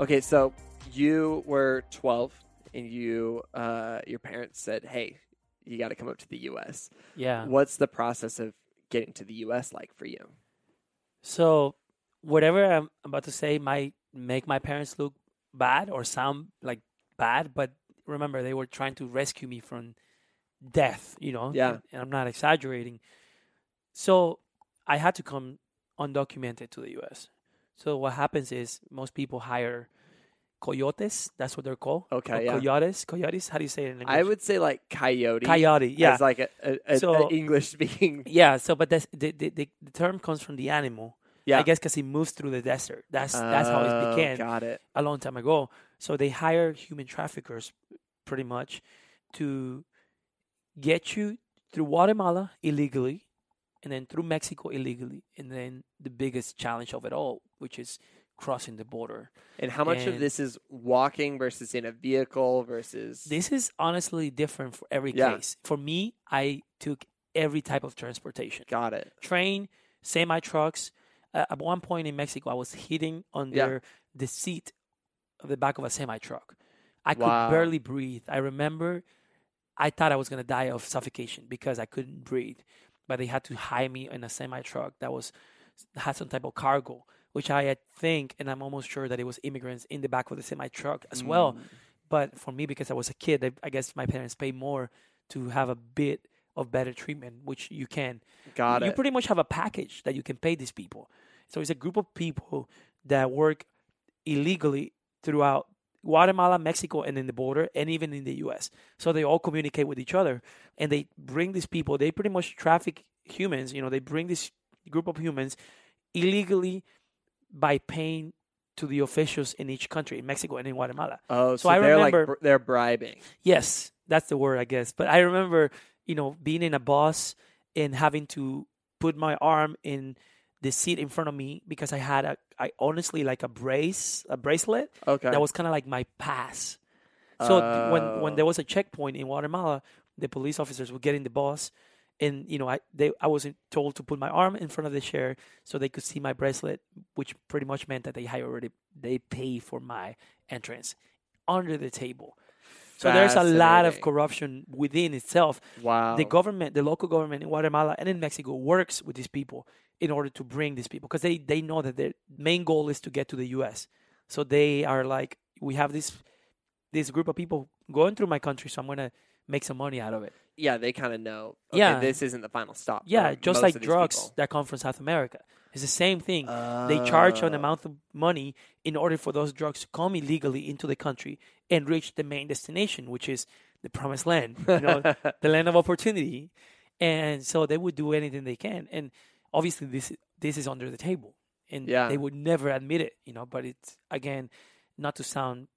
Okay, so you were 12 and you uh, your parents said, "Hey, you got to come up to the US." Yeah. What's the process of getting to the US like for you? So whatever I'm about to say might make my parents look bad or sound like bad, but remember they were trying to rescue me from death, you know? Yeah. And I'm not exaggerating. So I had to come undocumented to the US. So what happens is most people hire coyotes, that's what they're called. Okay, yeah. Coyotes, coyotes, how do you say it in English? I would say like coyote. coyote, yeah. It's like a, a, a, So- English speaking. Yeah, so but that's the, the the the term comes from the animal. Yeah. I guess because he moves through the desert. That's that's how it Oh, began Got it. a long time ago. So they hire human traffickers, pretty much, to get you through Guatemala illegally, and then through Mexico illegally, and then the biggest challenge of it all, which is crossing the border. And how much of this is walking versus in a vehicle versus This is honestly different for every Yeah. case. For me, I took every type of transportation. Got it. train, semi trucks. Uh, at one point in Mexico, I was hidden under the seat of the back of a semi truck. I could barely breathe. I remember I thought I was going to die of suffocation because I couldn't breathe. But they had to hide me in a semi truck that was had some type of cargo, which I think, and I'm almost sure that it was immigrants in the back of the semi truck as well. Mm. But for me, because I was a kid, I, I guess my parents paid more to have a bit of better treatment, which you can Got you it. pretty much have a package that you can pay these people. So it's a group of people that work illegally throughout Guatemala, Mexico, and in the border, and even in the U.S. So they all communicate with each other, and they bring these people. They pretty much traffic humans. You know, they bring this group of humans illegally by paying to the officials in each country, in Mexico and in Guatemala. oh, so, I they're remember- like br- they're bribing. Yes, that's the word, I guess. But I remember, you know, being in a bus and having to put my arm in the seat in front of me because I had a, I honestly like a brace, a bracelet Okay. that was kind of like my pass. So th- when when Oh. there was a checkpoint in Guatemala, the police officers would get in the bus, and you know I they I was told to put my arm in front of the chair so they could see my bracelet, which pretty much meant that they had already they pay for my entrance under the table. So there's a lot of corruption within itself. wow. The government, the local government in Guatemala and in Mexico works with these people in order to bring these people because they, they know that their main goal is to get to the US. So they are like, we have this this group of people going through my country, so I'm gonna make some money out of it. yeah, they kind of know. Okay, Yeah. this isn't the final stop. Yeah, just like drugs people. that come from South America. It's the same thing. they charge an amount of money in order for those drugs to come illegally into the country and reach the main destination, which is the promised land, you know, the land of opportunity. And so they would do anything they can. And obviously this this is under the table. And Yeah. they would never admit it, you know, but it's again not to sound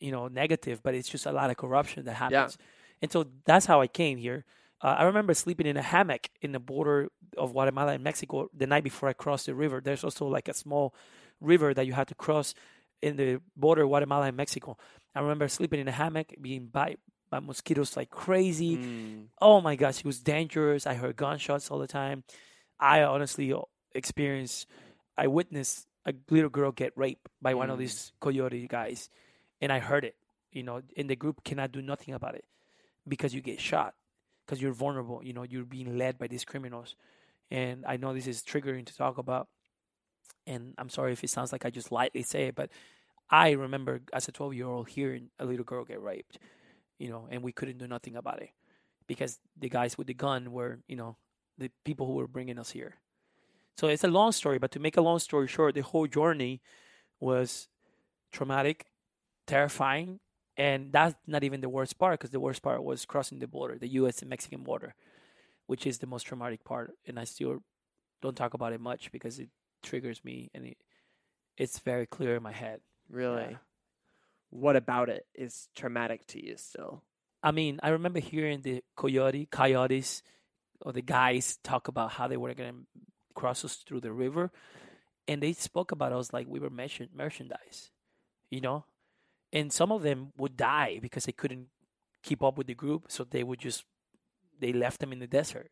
you know negative, but it's just a lot of corruption that happens. And so that's how I came here. Uh, I remember sleeping in a hammock in the border of Guatemala and Mexico the night before I crossed the river. There's also like a small river that you had to cross in the border of Guatemala and Mexico. I remember sleeping in a hammock, being bite by mosquitoes like crazy. Mm. Oh my gosh, it was dangerous. I heard gunshots all the time. I honestly experienced, I witnessed a little girl get raped by one of Mm. these coyote guys, and I heard it. You know, and the group cannot do nothing about it because you get shot, because you're vulnerable. You know, you're being led by these criminals, and I know this is triggering to talk about. And I'm sorry if it sounds like I just lightly say it, but I remember as a 12 year old hearing a little girl get raped, you know, and we couldn't do nothing about it because the guys with the gun were, you know, the people who were bringing us here. So it's a long story, but to make a long story short, the whole journey was traumatic, terrifying, and that's not even the worst part because the worst part was crossing the border, the U.S. and Mexican border, which is the most traumatic part, and I still don't talk about it much because it triggers me and it, it's very clear in my head. Really? Yeah. What about it is traumatic to you still? I mean, I remember hearing the coyote, coyotes, or the guys talk about how they were going to cross us through the river, and they spoke about us like we were merchant merchandise, you know. And some of them would die because they couldn't keep up with the group, so they would just they left them in the desert.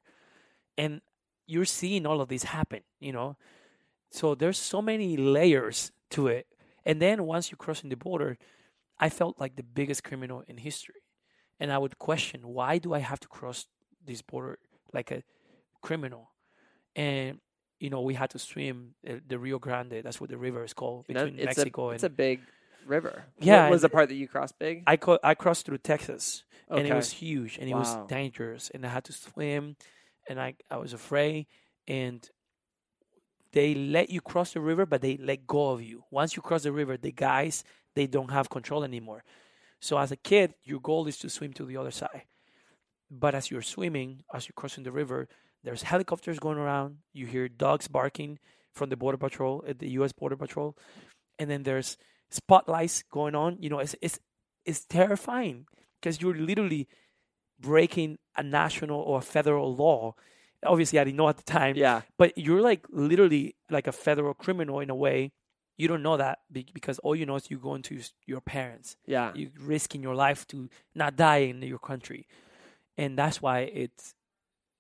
And you're seeing all of this happen, you know. So there's so many layers to it. And then once you're crossing the border, I felt like the biggest criminal in history and I would question why do I have to cross this border like a criminal? And you know, we had to swim uh, the Rio Grande. That's what the river is called between it's Mexico a, and it's a big river. Yeah, What was the part that you crossed big? I co- I crossed through Texas, and it was huge, and it was dangerous, and I had to swim, and I I was afraid, and they let you cross the river, but they let go of you. Once you cross the river, the guys they don't have control anymore. So as a kid, your goal is to swim to the other side, but as you're swimming, as you're crossing the river, there's helicopters going around. You hear dogs barking from the border patrol, uh, the U.S. border patrol, and then there's spotlights going on. You know, it's it's it's terrifying because you're literally breaking a national or a federal law. Obviously, I didn't know at the time, Yeah. but you're like literally like a federal criminal in a way. You don't know that because all you know is you going to your parents. Yeah. You're risking your life to not die in your country, and that's why it's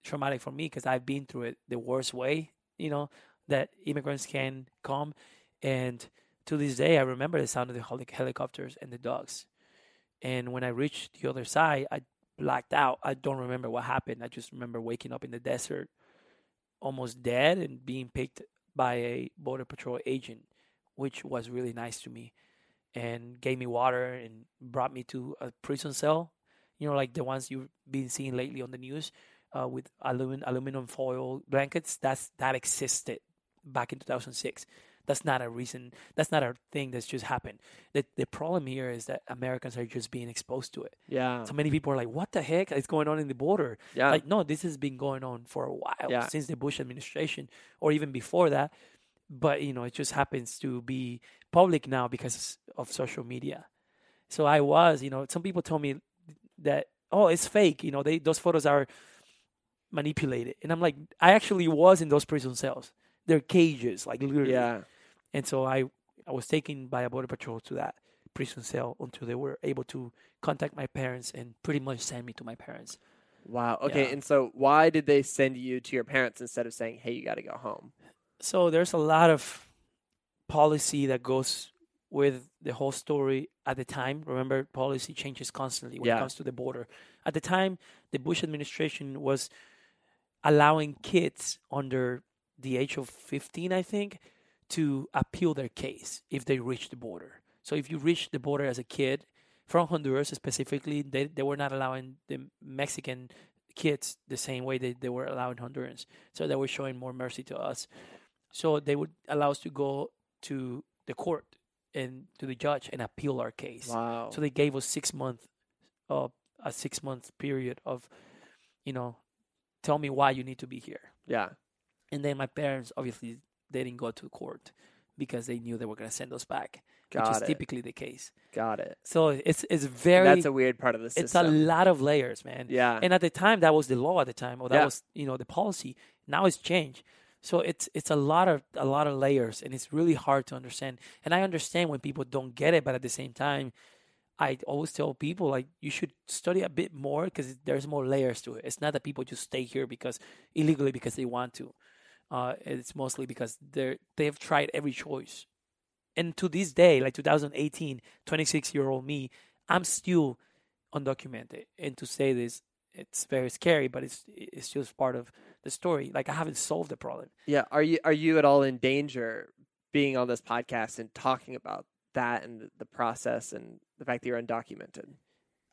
traumatic for me because I've been through it the worst way. You know that immigrants can come, and to this day, I remember the sound of the heli- helicopters and the dogs. And when I reached the other side, I blacked out. I don't remember what happened. I just remember waking up in the desert, almost dead, and being picked by a border patrol agent, which was really nice to me, and gave me water and brought me to a prison cell. You know, like the ones you've been seeing lately on the news, uh, with aluminum aluminum foil blankets. That's that existed back in 2006. That's not a reason. That's not a thing that's just happened. The the problem here is that Americans are just being exposed to it. Yeah. So many people are like, "What the heck is going on in the border?" Yeah. Like, no, this has been going on for a while Yeah. since the Bush administration, or even before that. But you know, it just happens to be public now because of social media. So I was, you know, some people told me that "Oh, it's fake." You know, they those photos are manipulated, and I'm like, I actually was in those prison cells. They're cages, like literally. Yeah. And so I I was taken by a border patrol to that prison cell until they were able to contact my parents and pretty much send me to my parents. Wow. Okay. Yeah. And so, why did they send you to your parents instead of saying, "Hey, you got to go home"? So there's a lot of policy that goes with the whole story at the time. Remember, policy changes constantly when Yeah. it comes to the border. At the time, the Bush administration was allowing kids under the age of 15, I think, to appeal their case if they reach the border. So if you reach the border as a kid from Honduras specifically, they, they were not allowing the Mexican kids the same way they, they were allowing Hondurans. So they were showing more mercy to us. So they would allow us to go to the court and to the judge and appeal our case. Wow. So they gave us six month, uh, a six month period of, you know, tell me why you need to be here. yeah. And then my parents obviously they didn't go to court because they knew they were going to send us back, which Got is it. typically the case. Got it. So it's it's very That's a weird part of the system. it's a lot of layers, man. yeah. And at the time, that was the law at the time, or that Yeah. was you know the policy. Now it's changed. So it's it's a lot of a lot of layers, and it's really hard to understand. And I understand when people don't get it, but at the same time, I always tell people like you should study a bit more because there's more layers to it. It's not that people just stay here because illegally because they want to. Uh, it's mostly because they're they've tried every choice, and to this day, like 2018, 26 year old me, I'm still undocumented. And to say this, it's very scary, but it's it's just part of the story. Like I haven't solved the problem. yeah. Are you are you at all in danger being on this podcast and talking about that and the, the process and the fact that you're undocumented?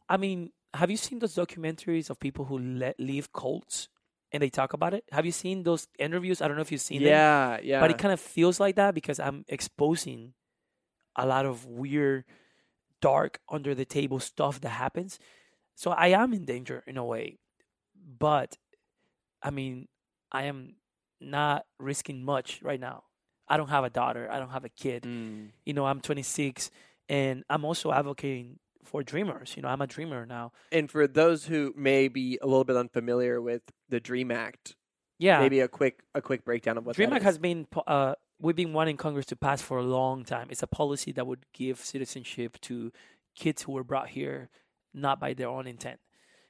I mean, have you seen those documentaries of people who let leave cults and they talk about it? Have you seen those interviews? I don't know if you've seen them, Yeah. Yeah. but it kind of feels like that because I'm exposing a lot of weird, dark, under the table stuff that happens. So I am in danger in a way, but I mean, I am not risking much right now. I don't have a daughter. I don't have a kid Mm. you know i'm 26 and i'm also advocating for dreamers you know i'm a dreamer now And for those who may be a little bit unfamiliar with the Dream Act, yeah maybe a quick a quick breakdown of what dream act is. has been uh, we've been wanting congress to pass for a long time it's a policy that would give citizenship to kids who were brought here not by their own intent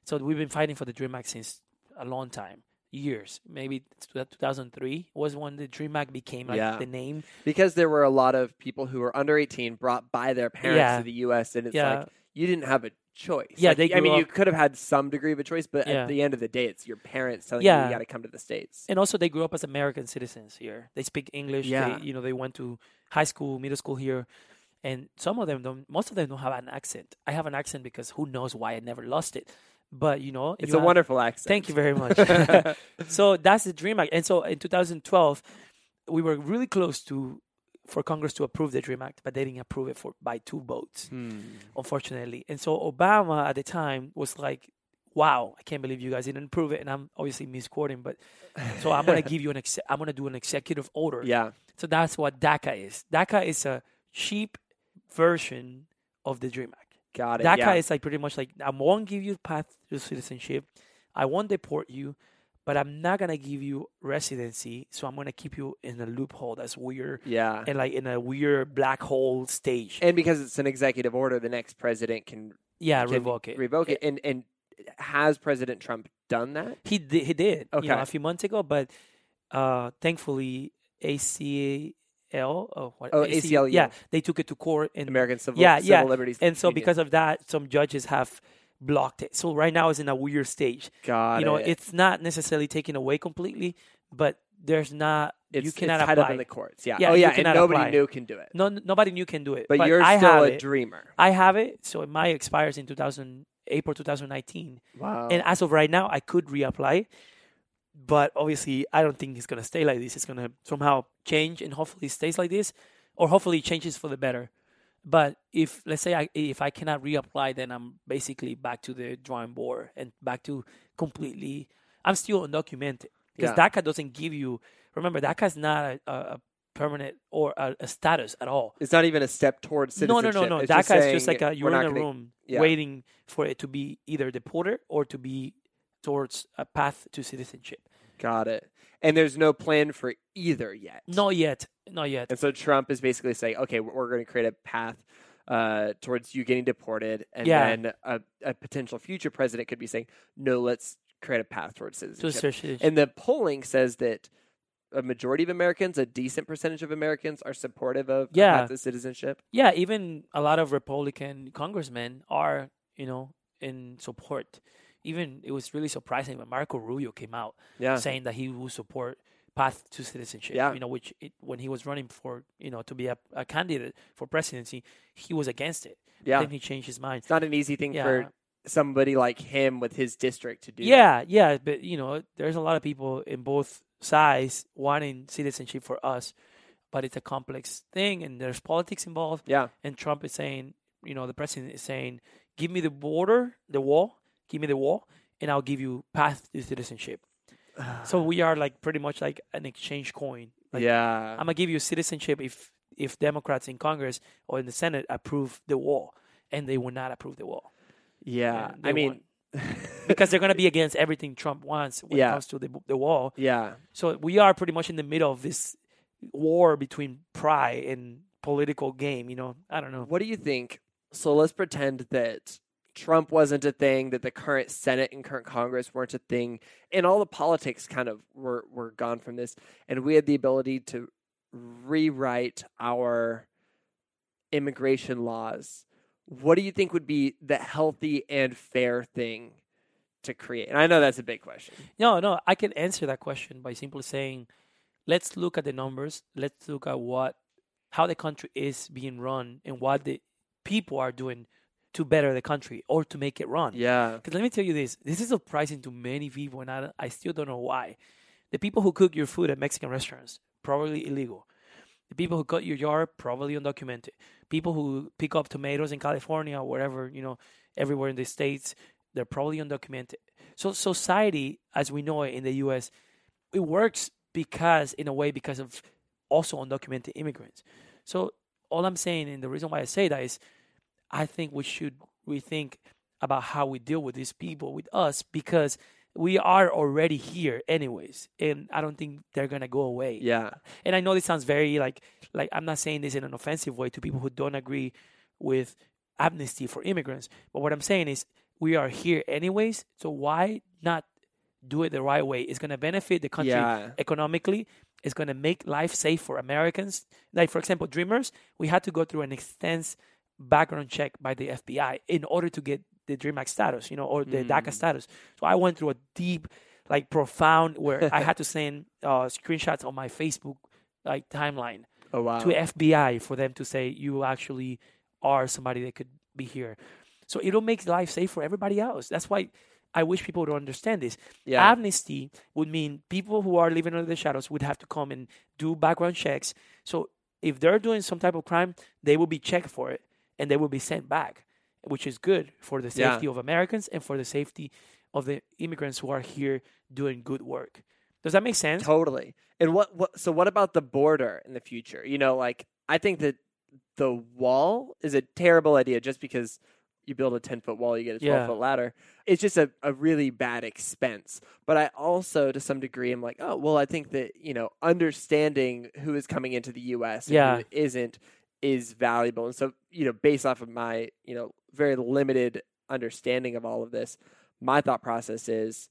so we've been fighting for the dream act since a long time years maybe 2003 was when the dream act became like Yeah. the name because there were a lot of people who were under 18 brought by their parents Yeah. to the U.S. and it's Yeah. like you didn't have a choice. Yeah, Like, they I mean, grew you could have had some degree of a choice, but Yeah. at the end of the day, it's your parents telling you Yeah. you got to come to the states. and also they grew up as American citizens here. They speak English. Yeah. They, you know, they went to high school, middle school here, and some of them don't. Most of them don't have an accent. I have an accent because who knows why I never lost it. But you know, It's you a have- wonderful accent. Thank you very much. so that's the Dream And so in 2012, we were really close to for Congress to approve the Dream Act, but they didn't approve it for by two votes Hmm. unfortunately. And so Obama at the time was like, "Wow, I can't believe you guys didn't approve it." And I'm obviously misquoting, but so I'm gonna give you an ex- I'm gonna do an executive order. Yeah. So that's what DACA is. DACA is a cheap version of the Dream Act. Got it. DACA yeah. is like pretty much like I won't give you path to citizenship, I won't deport you, but I'm not gonna give you residency. So I'm gonna keep you in a loophole that's weird yeah. and like in a weird black hole stage. And because it's an executive order, the next president can, yeah, can revoke it. Revoke it. And and has President Trump done that? He did. He did. You know, Okay. a few months ago, but uh, thankfully ACL. Oh, what, Oh, AC ACLU. Yeah, they took it to court, in American Civil, Yeah, Civil yeah. Liberties. and so Union. because of that, some judges have blocked it. So right now it's in a weird stage. Got you know, it. it's not necessarily taken away completely, but there's not. it's, you cannot it's tied apply. up in the courts. Yeah. Yeah, oh yeah, and nobody apply. new can do it. no, nobody new can do it. But, you're I still have a it. dreamer. I have it, so mine expires in 2000 April 2019. Wow. And as of right now, I could reapply, but obviously, I don't think it's gonna stay like this. It's gonna somehow change, and hopefully, stays like this, or hopefully, changes for the better. But if let's say I if I cannot reapply, then I'm basically back to the drawing board and back to completely. I'm still undocumented because Yeah. DACA doesn't give you. Remember, DACA is not a, a, permanent or a, a status at all. It's not even a step towards citizenship. No, no, no, no. It's DACA just is just like a you're in a gonna- room yeah. waiting for it to be either deported or to be towards a path to citizenship. Got it. And there's no plan for either yet. Not yet. Not yet. And so Trump is basically saying, okay, we're, we're going to create a path uh, towards you getting deported, and Yeah. then a, a potential future president could be saying, no, let's create a path towards citizenship. And the polling says that a majority of Americans, a decent percentage of Americans, are supportive of Yeah. path to citizenship. yeah, even a lot of Republican congressmen are, you know, in support. Even it was really surprising when Marco Rubio came out Yeah. saying that he would support path to citizenship. Yeah. You know, which it, when he was running for, you know, to be a, a candidate for presidency, he was against it. Yeah. Then he changed his mind. It's not an easy thing Yeah. for somebody like him with his district to do. Yeah, yeah, but you know, there's a lot of people in both sides wanting citizenship for us, but it's a complex thing, and there's politics involved. Yeah. And Trump is saying, you know, the president is saying, "Give me the border, the wall, give me the wall, and I'll give you path to citizenship." Ah. so we are like pretty much like an exchange coin. Like, yeah. I'm gonna give you citizenship if if Democrats in Congress or in the Senate approve the wall, and they will not approve the wall yeah. I mean, because they're gonna be against everything Trump wants when Yeah. it comes to the the wall. yeah. So we are pretty much in the middle of this war between pride and political game. You know, I don't know. What do you think? So let's pretend that Trump wasn't a thing, that the current Senate and current Congress weren't a thing, and all the politics kind of were, were gone from this, and we had the ability to rewrite our immigration laws. What do you think would be the healthy and fair thing to create? And I know that's a big question. No, no, I can answer that question by simply saying, let's look at the numbers. Let's look at what how the country is being run and what the people are doing to better the country or to make it run. Yeah. Because let me tell you this: this is surprising to many people, and I, I still don't know why. The people who cook your food at Mexican restaurants probably illegal. The people who cut your yard probably undocumented. People who pick up tomatoes in California or wherever you know, everywhere in the states, they're probably undocumented. So society, as we know it in the U.S., it works because, in a way, because of also undocumented immigrants. So all I'm saying, and the reason why I say that is, I think we should rethink about how we deal with these people, with us, because we are already here anyways, and I don't think they're gonna go away. Yeah. And I know this sounds very like like I'm not saying this in an offensive way to people who don't agree with amnesty for immigrants, but what I'm saying is we are here anyways, so why not do it the right way? It's gonna benefit the country Yeah. economically. It's gonna make life safe for Americans. Like for example, Dreamers, we had to go through an extensive background check by the FBI in order to get the Dream Act status, you know, or the DACA status. So I went through a deep, like profound, where I had to send uh, screenshots on my Facebook like timeline Oh, wow. to FBI for them to say you actually are somebody that could be here. So it'll make life safe for everybody else. That's why I wish people would understand this. Yeah. Amnesty would mean people who are living under the shadows would have to come and do background checks. So if they're doing some type of crime, they will be checked for it and they will be sent back, which is good for the Yeah. safety of Americans and for the safety of the immigrants who are here doing good work. Does that make sense? Totally. And what, what so what about the border in the future? You know, like I think that the wall is a terrible idea just because you build a 10 foot wall, you get a 12 Yeah. foot ladder. It's just a, a really bad expense. But I also, to some degree, am like, oh, well, I think that, you know, understanding who is coming into the U.S. and Yeah. who isn't is valuable. And so, you know, based off of my, you know, very limited understanding of all of this, my thought process is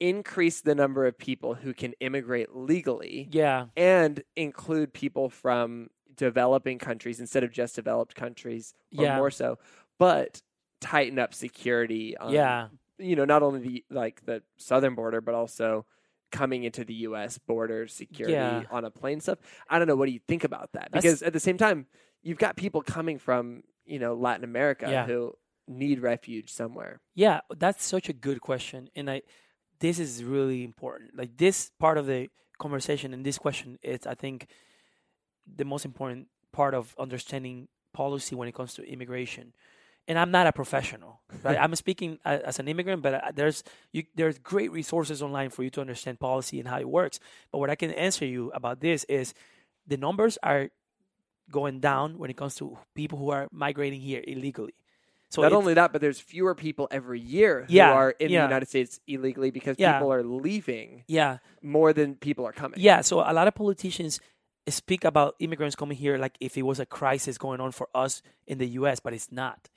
increase the number of people who can immigrate legally Yeah. and include people from developing countries instead of just developed countries or Yeah. more so but tighten up security on Yeah. you know not only the like the southern border but also coming into the US border security Yeah. on a plane stuff i don't know what do you think about that That's- because at the same time you've got people coming from you know latin america Yeah. who need refuge somewhere Yeah, that's such a good question, and I this is really important. Like this part of the conversation and this question is, I think, the most important part of understanding policy when it comes to immigration. And I'm not a professional, right? I'm speaking as an immigrant, but uh, there's you, there's great resources online for you to understand policy and how it works. But what I can answer you about this is, the numbers are going down when it comes to people who are migrating here illegally. So Not only that, but there's fewer people every year who are in yeah. the United States illegally because Yeah. people are leaving yeah, more than people are coming. Yeah, so a lot of politicians speak about immigrants coming here like if it was a crisis going on for us in the US, but it's not.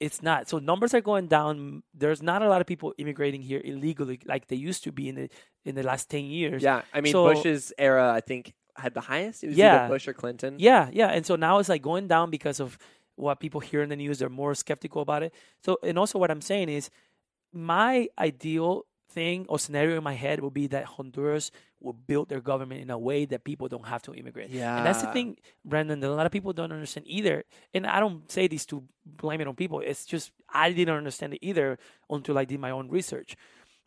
It's not. So numbers are going down. There's not a lot of people immigrating here illegally like they used to be in the in the last 10 years. Yeah, I mean So- Bush's era, I think, had the highest. It was Yeah. either Bush or Clinton. Yeah, yeah. And so now it's like going down because of what people hear in the news. They're more skeptical about it. So, and also what I'm saying is my ideal thing or scenario in my head would be that Honduras will build their government in a way that people don't have to immigrate. Yeah. And that's the thing, Brandon, that a lot of people don't understand either. And I don't say this to blame it on people. It's just I didn't understand it either until I did my own research.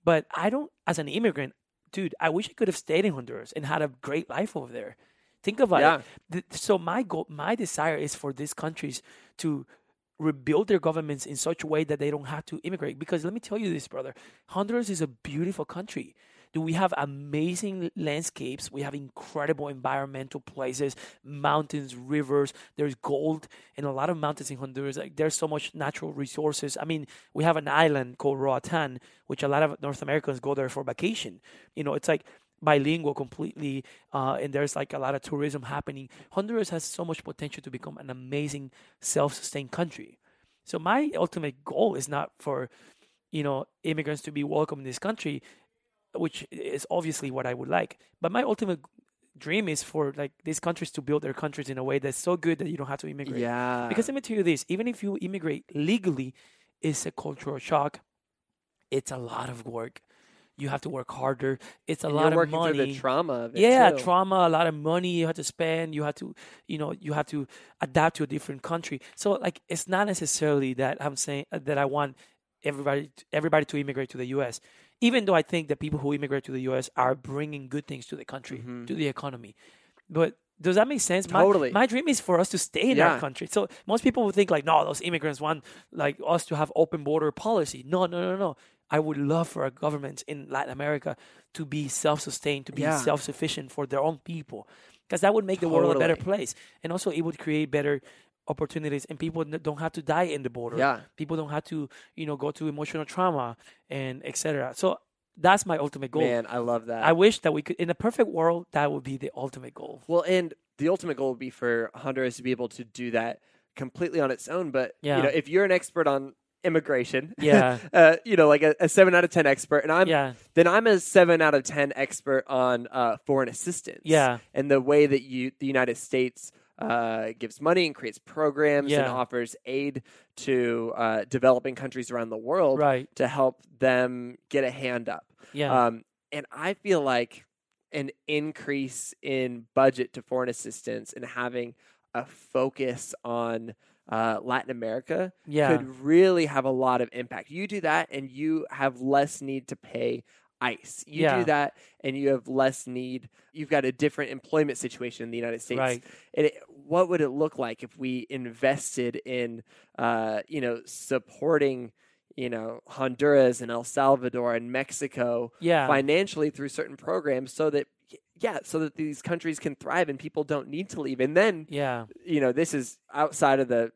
But I don't, as an immigrant, dude, I wish I could have stayed in Honduras and had a great life over there. Think about Yeah. it. So my goal, my desire is for these countries to rebuild their governments in such a way that they don't have to immigrate. Because let me tell you this, brother, Honduras is a beautiful country. Do we have amazing landscapes? We have incredible environmental places, mountains, rivers. There's gold in a lot of mountains in Honduras. Like there's so much natural resources. I mean, we have an island called Roatan, which a lot of North Americans go there for vacation. You know, it's like bilingual completely, uh, and there's like a lot of tourism happening. Honduras has so much potential to become an amazing self-sustained country. So my ultimate goal is not for you know immigrants to be welcome in this country, which is obviously what I would like. But my ultimate dream is for like these countries to build their countries in a way that's so good that you don't have to immigrate. Yeah. Because let me tell you this: even if you immigrate legally, it's a cultural shock. It's a lot of work. You have to work harder. It's a And lot you're of working money. through the trauma of it. yeah, too. trauma, a lot of money you have to spend. You have to, you know, you have to adapt to a different country. So like, it's not necessarily that I'm saying uh, that I want everybody everybody to immigrate to the U.S. Even though I think that people who immigrate to the U.S. are bringing good things to the country, to the economy. But does that make sense? My. Totally. My dream is for us to stay in Yeah. our country. So most people would think like, no, those immigrants want like us to have open border policy. No, no, no, no. I would love for our governments in Latin America to be self-sustained, to be Yeah. self-sufficient for their own people, because that would make the world a better place, and also it would create better opportunities, and people don't have to die in the border. Yeah. people don't have to, you know, go to emotional trauma and etc. So that's my ultimate goal. Man, I love that. I wish that we could, in a perfect world, that would be the ultimate goal. Well, and the ultimate goal would be for Honduras to be able to do that completely on its own. But Yeah. you know, if you're an expert on immigration, Yeah. uh, you know, like a, a seven out of ten expert, and I'm Yeah. then I'm a seven out of ten expert on uh, foreign assistance. Yeah. and the way that you the United States. Uh, gives money and creates programs and offers aid to uh, developing countries around the world Right. to help them get a hand up. Yeah. Um, and I feel like an increase in budget to foreign assistance and having a focus on uh, Latin America Yeah. could really have a lot of impact. You do that, and you have less need to pay ICE. You Yeah. do that, and you have less need. You've got a different employment situation in the United States. Right. And it, what would it look like if we invested in, uh, you know, supporting, you know, Honduras and El Salvador and Mexico Yeah. financially through certain programs, so that yeah, so that these countries can thrive and people don't need to leave. And then Yeah. you know, this is outside of the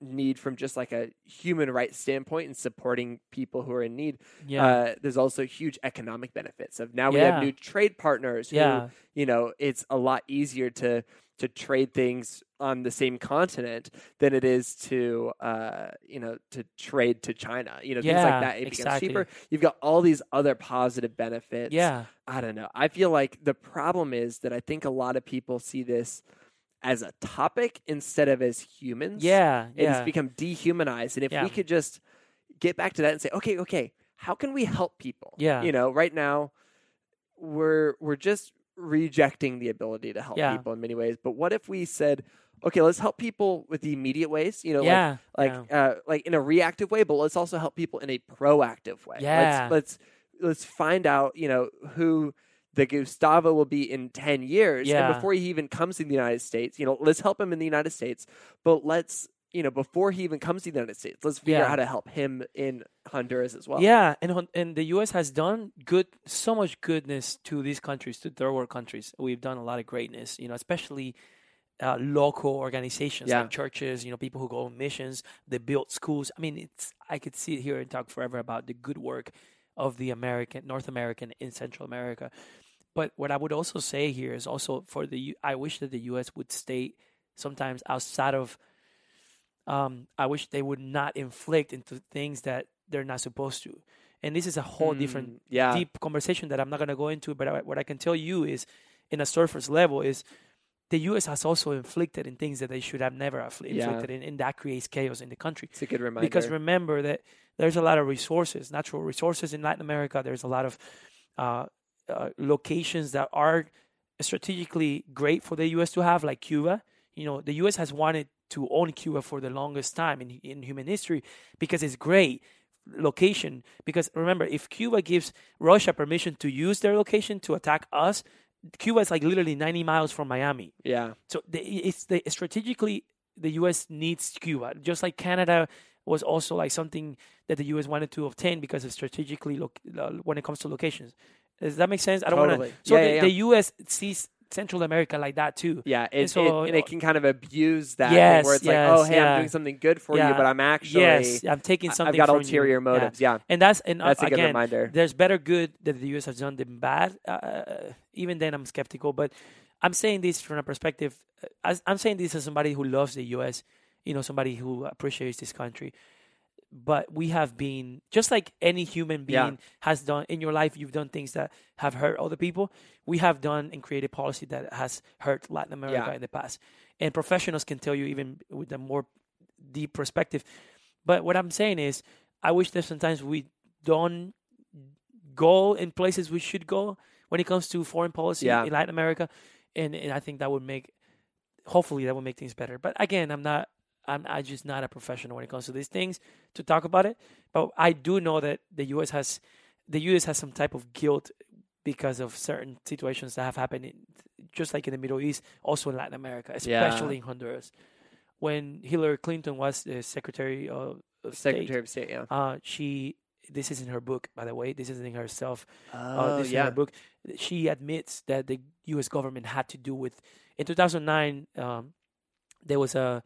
need from just like a human rights standpoint and supporting people who are in need. Yeah. Uh, there's also huge economic benefits of now we Yeah. have new trade partners who, Yeah. you know, it's a lot easier to to trade things on the same continent than it is to uh, you know to trade to China. You know, things like that. It becomes cheaper. You've got all these other positive benefits. yeah. I don't know. I feel like the problem is that I think a lot of people see this as a topic instead of as humans. Yeah. It's Yeah. become dehumanized. And if Yeah. we could just get back to that and say, okay, okay, how can we help people? Yeah. You know, right now we're we're just rejecting the ability to help Yeah. people in many ways. But what if we said, okay, let's help people with the immediate ways, you know, yeah. like like uh, like in a reactive way, but let's also help people in a proactive way. Yeah. Let's let's let's find out, you know, who the Gustavo will be in ten years. Yeah. And before he even comes to the United States, you know, let's help him in the United States, but let's you know, before he even comes to the United States, let's figure Yeah. out how to help him in Honduras as well. Yeah, and and the U.S. has done good, so much goodness to these countries, to third world countries. We've done a lot of greatness, you know, especially uh, local organizations Yeah. like churches, you know, people who go on missions. They built schools. I mean, it's I could sit here and talk forever about the good work of the American, North American, in Central America. But what I would also say here is also for the I wish that the U.S. would stay sometimes outside of. Um, I wish they would not inflict into things that they're not supposed to. And this is a whole different Mm, yeah. deep conversation that I'm not going to go into. But I, what I can tell you is, in a surface level, is the U.S. has also inflicted in things that they should have never affli- Yeah. inflicted in, and that creates chaos in the country. It's a good reminder. Because remember that there's a lot of resources, natural resources in Latin America. There's a lot of uh, uh, locations that are strategically great for the U.S. to have, like Cuba. You know, the U.S. has wanted to own Cuba for the longest time in in human history because it's great location. Because remember, if Cuba gives Russia permission to use their location to attack us, Cuba is like literally 90 miles from Miami. yeah. So the, it's the strategically the U.S. needs Cuba, just like Canada was also like something that the U.S. wanted to obtain because of strategically loc- uh, when it comes to locations. Does that make sense? I don't Totally. want to. So Yeah, the, yeah, yeah. the U.S. sees Central America like that too. Yeah, it, so- it, and it can kind of abuse that Yes, where it's like, oh, hey, yeah. I'm doing something good for you, but I'm actually, yes, I'm taking something. I've got from you. ulterior Yeah. motives. Yeah, And that's and uh, that's a good again, reminder. there's better good that the U.S. has done than bad. Uh, even then, I'm skeptical. But I'm saying this from a perspective. uh, As, I'm saying this as somebody who loves the U.S. You know, somebody who appreciates this country. But we have been just like any human being Yeah. has done in your life. You've done things that have hurt other people. We have done and created policy that has hurt Latin America Yeah. in the past. And professionals can tell you even with a more deep perspective. But what I'm saying is, I wish that sometimes we don't go in places we should go when it comes to foreign policy Yeah. in Latin America, and, and I think that would make, hopefully, that would make things better. But again, I'm not, I'm, i just not a professional when it comes to these things to talk about it. But I do know that the U.S. has, the U.S. has some type of guilt because of certain situations that have happened, in, just like in the Middle East, also in Latin America, Yeah. especially in Honduras. When Hillary Clinton was the Secretary of, of State, Secretary of State. Yeah. uh, she this is in her book by the way this isn't in herself uh, Oh, this is in yeah. her book she admits that the us government had to do with in 2009 um, there was a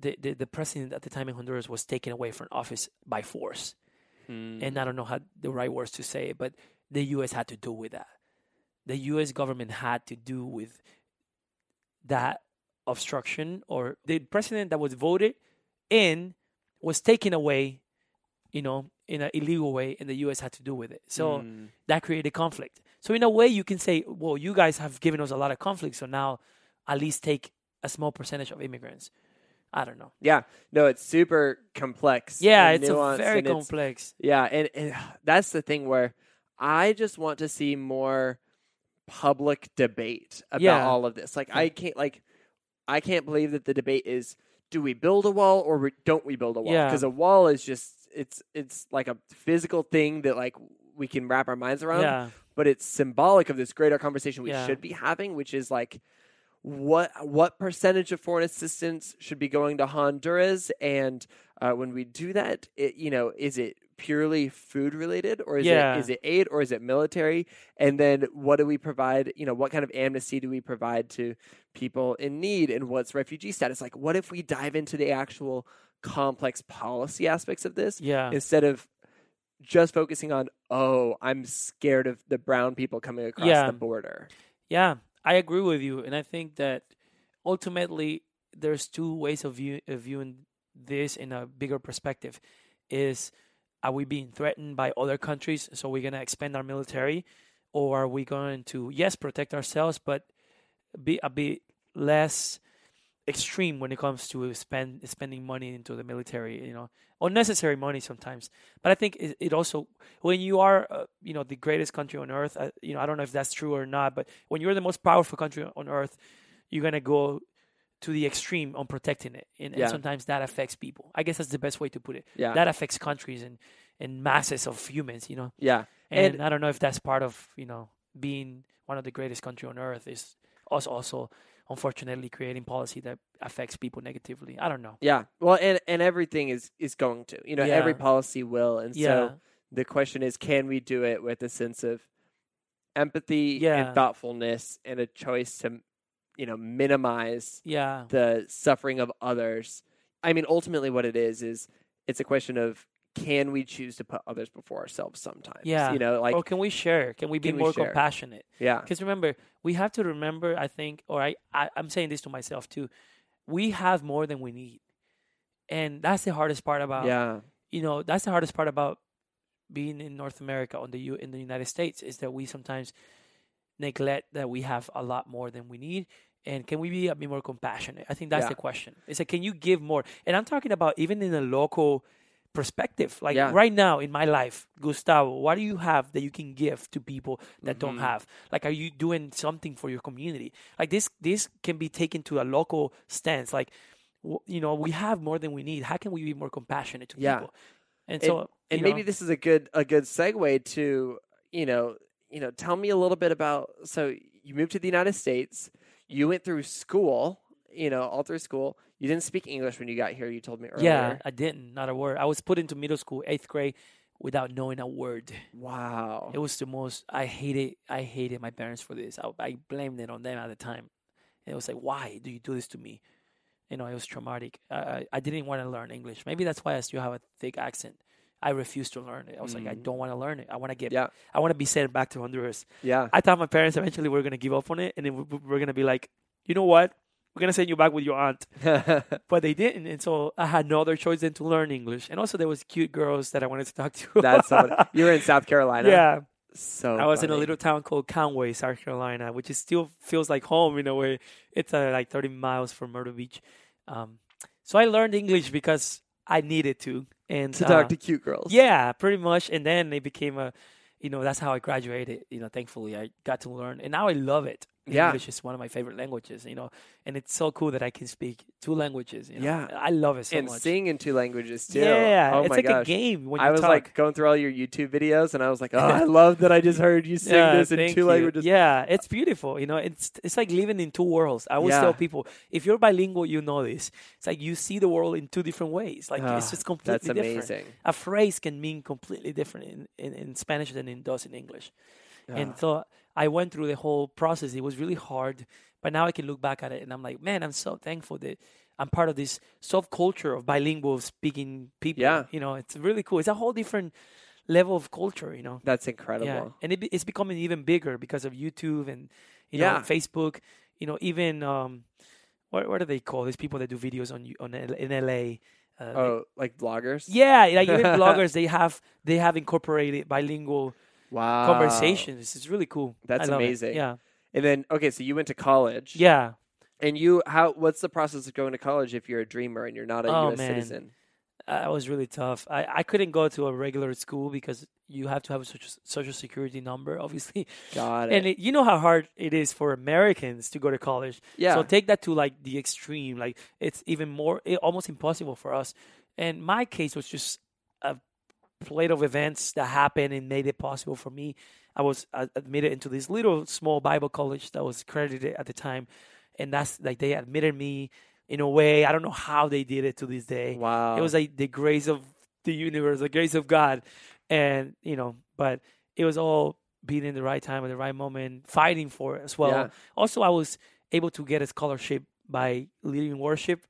the, the the president at the time in honduras was taken away from office by force. Hmm. and i don't know how the right words to say it but the us had to do with that. The us government had to do with that obstruction or the president that was voted in was taken away you know in an illegal way and the us had to do with it. So Hmm. that created conflict. So in a way you can say well you guys have given us a lot of conflict so now at least take a small percentage of immigrants i don't know Yeah. No, it's super complex. yeah it's nuanced, very it's- complex Yeah, and, and that's the thing where I just want to see more public debate about Yeah. all of this. Like I can't like I can't believe that the debate is do we build a wall or we, don't we build a wall? Yeah. Because a wall is just it's it's like a physical thing that like we can wrap our minds around, yeah but it's symbolic of this greater conversation we Yeah. should be having, which is like what what percentage of foreign assistance should be going to Honduras, and uh, when we do that, it, you know, is it purely food related, or is Yeah. it is it aid, or is it military? And then what do we provide? You know, what kind of amnesty do we provide to people in need, and what's refugee status? Like, what if we dive into the actual complex policy aspects of this yeah instead of just focusing on oh i'm scared of the brown people coming across Yeah. the border Yeah, I agree with you, and I think that ultimately there's two ways of, view, of viewing this in a bigger perspective. Is are we being threatened by other countries, so we're gonna expand our military, or are we going to yes protect ourselves, but be a bit less extreme when it comes to spend spending money into the military, you know, unnecessary money sometimes. But I think it, it also when you are, uh, you know, the greatest country on earth, uh, you know, I don't know if that's true or not, but when you're the most powerful country on earth, you're gonna go to the extreme on protecting it, and, and sometimes that affects people. I guess that's the best way to put it. yeah That affects countries and and masses of humans, you know. yeah And, And- I don't know if that's part of you know being one of the greatest country on earth is us also unfortunately creating policy that affects people negatively. I don't know. Yeah. Well, and and everything is is going to. You know, every policy will, and Yeah. so the question is, can we do it with a sense of empathy Yeah. and thoughtfulness and a choice to, you know, minimize Yeah. the suffering of others? I mean, ultimately, what it is is it's a question of can we choose to put others before ourselves sometimes? Yeah. You know, like or can we share? Can we be can more share? compassionate? yeah, Because remember, we have to remember, I think, or I, I, I'm saying this to myself too, we have more than we need. And that's the hardest part about, yeah, you know, that's the hardest part about being in North America, on the U, in the United States, is that we sometimes neglect that we have a lot more than we need. And can we be uh, a bit more compassionate? I think that's Yeah. the question. It's like, can you give more? And I'm talking about even in a local perspective. Like Yeah. right now in my life, Gustavo, what do you have that you can give to people that don't Mhm. have? Like, are you doing something for your community? Like this, this can be taken to a local stance. Like, w- you know, we have more than we need. How can we be more compassionate to Yeah. people? And And- so, and maybe know, this is a good a good segue to you know you know tell me a little bit about so you moved to the United States you went through school you know all through school you didn't speak English when you got here you told me earlier yeah, I didn't, not a word. I was put into middle school, eighth grade, without knowing a word. wow It was the most. I hated. I hated my parents for this. I, I blamed it on them at the time. And it was like, why do you do this to me? You know, it was traumatic. I I, didn't want to learn English. Maybe that's why I still have a thick accent. I refused to learn it. I was like, I Mm. don't want to learn it. I want to get. yeah I want to be sent back to Honduras. yeah I thought my parents eventually were gonna give up on it, and then we- we- we're gonna be like, you know what? We're gonna send you back with your aunt. But they didn't and so i had no other choice than to learn english. And also there was cute girls that i wanted to talk to. That's you were in South Carolina. Yeah. So i was in a little town called conway south carolina which is still feels like home in a way. It's uh, like 30 miles from myrtle beach. Um, so i learned english because i needed to and to uh, talk to cute girls. yeah pretty much. And then it became a you know that's how i graduated you know thankfully i got to learn and now i love it Yeah. english is one of my favorite languages you know and it's so cool that i can speak two languages you know? Yeah. i love it so and much sing in two languages too yeah oh it's my like gosh a game when you I was talk. like going through all your YouTube videos, and I was like, "Oh, I love that I just heard you sing yeah, this in two you. languages." Yeah, it's beautiful. You know, it's it's like living in two worlds. I always Yeah. tell people, if you're bilingual, you know this. It's like you see the world in two different ways. Like it's Ah, just completely That's different. amazing. A phrase can mean completely different in, in, in Spanish than it does in English. And Ah. so I went through the whole process. It was really hard, but now I can look back at it and I'm like, man, I'm so thankful that I'm part of this subculture of bilingual speaking people. Yeah. You know, it's really cool. It's a whole different level of culture, you know. That's incredible. Yeah, and it, it's becoming even bigger because of YouTube and you know Yeah. Facebook. You know, even um, what what do they call these people that do videos on you- on in LA? Uh, Oh, like bloggers? yeah, like even bloggers they have they have incorporated bilingual Wow. conversations. It's really cool. That's love it. amazing. Yeah, And then, okay, so you went to college. yeah. And you, how? What's the process of going to college if you're a dreamer and you're not a Oh, U.S. man. citizen? It was really tough. I, I couldn't go to a regular school because you have to have a social, social security number, obviously. Got it. And it, you know how hard it is for Americans to go to college. yeah. So take that to like the extreme. Like it's even more, it, almost impossible for us. And my case was just a plate of events that happened and made it possible for me. I was uh, admitted into this little small Bible college that was accredited at the time, and that's like they admitted me in a way. I don't know how they did it to this day. wow. It was like the grace of the universe, the grace of God, and you know, but it was all being in the right time at the right moment, fighting for it as well. Yeah. Also, I was able to get a scholarship by leading worship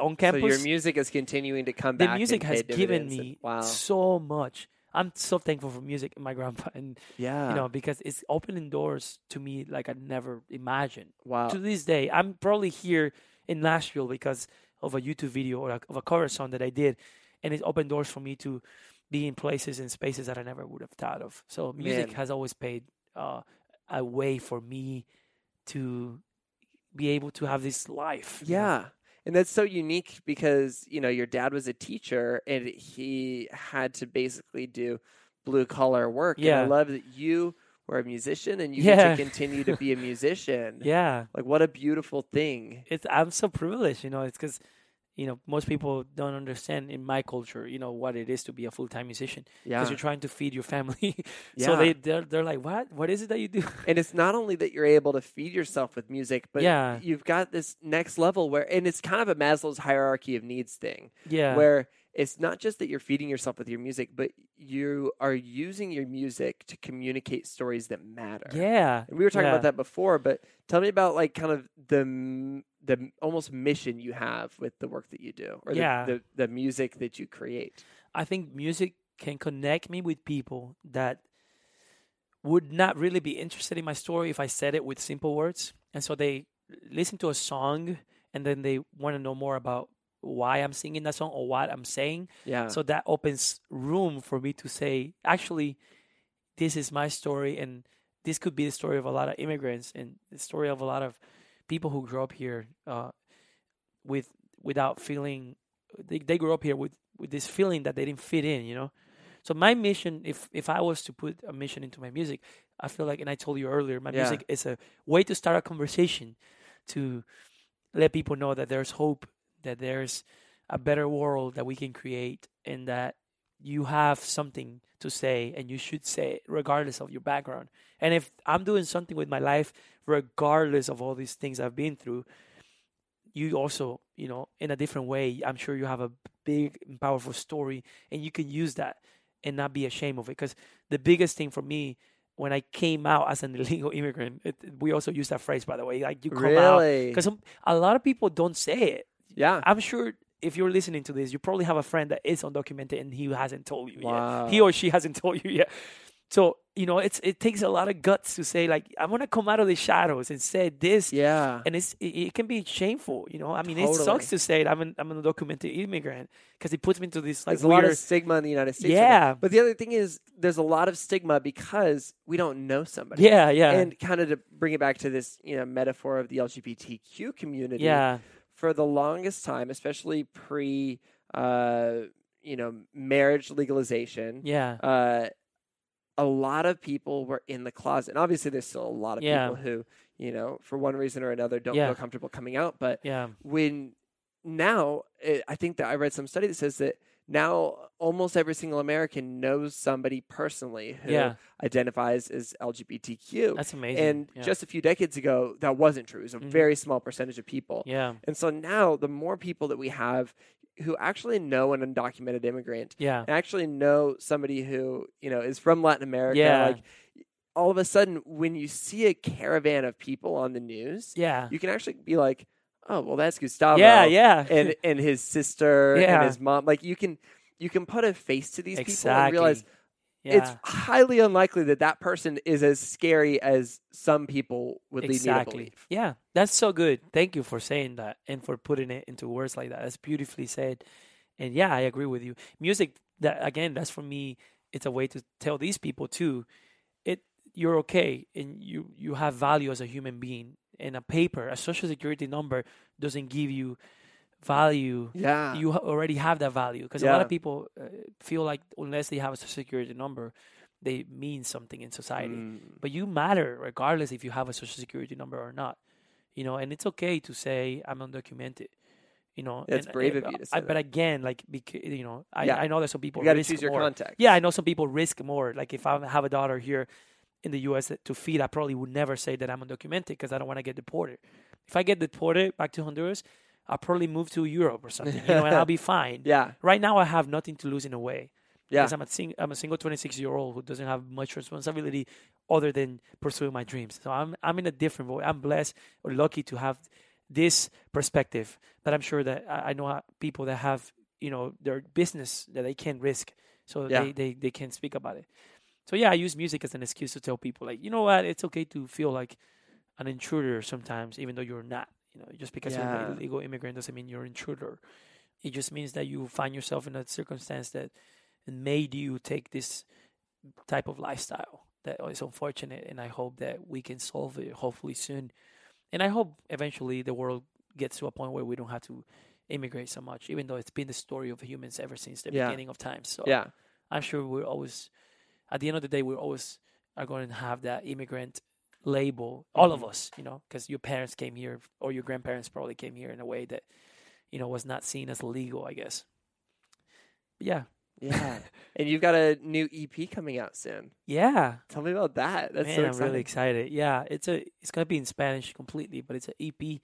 on So campus. your music is continuing to come the back. The music has given dividends and- me wow. so much. I'm so thankful for music and my grandpa, and Yeah. you know because it's opening doors to me like I never imagined. wow. To this day, I'm probably here in Nashville because of a YouTube video or a, of a cover song that I did, and it opened doors for me to be in places and spaces that I never would have thought of. So music Man. has always paid uh, a way for me to be able to have this life. you know? Yeah. And that's so unique because, you know, your dad was a teacher and he had to basically do blue collar work. And I love that you were a musician and you get to continue to be a musician. yeah. Like what a beautiful thing. It's I'm so privileged, you know. It's because, you know, most people don't understand in my culture, you know, what it is to be a full time musician Yeah. because you're trying to feed your family. Yeah. so they they're, they're like, what? What is it that you do? and it's not only that you're able to feed yourself with music, but Yeah. you've got this next level where, and it's kind of a Maslow's hierarchy of needs thing, yeah, where it's not just that you're feeding yourself with your music, but you are using your music to communicate stories that matter. yeah, And we were talking yeah. about that before, but tell me about like kind of the the almost mission you have with the work that you do, or the- the, the music that you create. I think music can connect me with people that would not really be interested in my story if I said it with simple words. And so they listen to a song and then they want to know more about why I'm singing that song or what I'm saying. Yeah. So that opens room for me to say, actually, this is my story and this could be the story of a lot of immigrants and the story of a lot of people who grew up here uh, with without feeling they, they grew up here with with this feeling that they didn't fit in you know so my mission if if i was to put a mission into my music i feel like and i told you earlier my Yeah. music is a way to start a conversation to let people know that there's hope that there's a better world that we can create and that you have something to say and you should say it regardless of your background and if i'm doing something with my life regardless of all these things i've been through you also you know in a different way i'm sure you have a big and powerful story and you can use that and not be ashamed of it. Because the biggest thing for me when i came out as an illegal immigrant it, we also use that phrase by the way like you come out because a lot of people don't say it. Yeah. i'm sure if you're listening to this you probably have a friend that is undocumented and he hasn't told you Wow. yet. He or she hasn't told you yet so you know it's it takes a lot of guts to say like i want to come out of the shadows and say this Yeah. and it's it, it can be shameful, you know. I mean, it sucks to say it. I'm an I'm an undocumented immigrant because it puts me into this like there's a lot of stigma in the United States. Yeah. But the other thing is, there's a lot of stigma because we don't know somebody. yeah, yeah, And kind of to bring it back to this, you know, metaphor of the LGBTQ community. yeah, For the longest time, especially pre, uh, you know, marriage legalization, yeah, uh, a lot of people were in the closet. And obviously, there's still a lot of Yeah. people who, you know, for one reason or another, don't Yeah. feel comfortable coming out. But yeah, when now it, i think that i read some study that says that now almost every single american knows somebody personally who Yeah. identifies as lgbtq that's amazing. and yeah. just a few decades ago that wasn't true it was a Mhm. very small percentage of people yeah, and so now the more people that we have who actually know an undocumented immigrant yeah, and actually know somebody who you know is from latin america Yeah. like all of a sudden when you see a caravan of people on the news yeah, you can actually be like, oh, well, that's Gustavo. yeah, yeah, And and his sister Yeah. and his mom. Like you can you can put a face to these people and realize yeah. it's highly unlikely that that person is as scary as some people would lead me to exactly. believe. Yeah, that's so good. Thank you for saying that and for putting it into words like that. That's beautifully said. And yeah, I agree with you. Music that again, that's for me, it's a way to tell these people too, it you're okay and you you have value as a human being. And a paper, a social security number doesn't give you value. Yeah. You already have that value because a lot of people uh, feel like unless they have a social security number, they mean something in society Mm. but you matter regardless if you have a social security number or not you know and it's okay to say i'm undocumented you know That's and- brave and- of you to I, say but again like because you know I, Yeah. I know that some people You got to risk choose your more. context. yeah i know some people risk more like if i have a daughter here in the us to feed i probably would never say that i'm undocumented because i don't want to get deported if i get deported back to honduras i'll probably move to europe or something you know and i'll be fine Yeah. right now i have nothing to lose in a way Yeah. because I'm a sing- I'm a single 26 year old who doesn't have much responsibility other than pursuing my dreams. So I'm I'm in a different way. I'm blessed or lucky to have this perspective. But I'm sure that I, I know people that have you know their business that they can't risk, so Yeah. they, they they can't speak about it. So yeah, I use music as an excuse to tell people like you know what, it's okay to feel like an intruder sometimes, even though you're not. You know, just because you're Yeah. an illegal immigrant doesn't mean you're an intruder. It just means that you find yourself in a circumstance that made you take this type of lifestyle that is unfortunate and i hope that we can solve it hopefully soon and i hope eventually the world gets to a point where we don't have to immigrate so much even though it's been the story of humans ever since the Yeah. beginning of time so Yeah. i'm sure we're always at the end of the day we're always are going to have that immigrant label all of Mhm. us you know because your parents came here or your grandparents probably came here in a way that you know was not seen as legal, I guess. But yeah, Yeah. and you've got a new EP coming out soon. yeah. Tell me about that. That's Man, so I'm exciting. really excited. Yeah, it's a it's gonna be in Spanish completely, but it's an EP.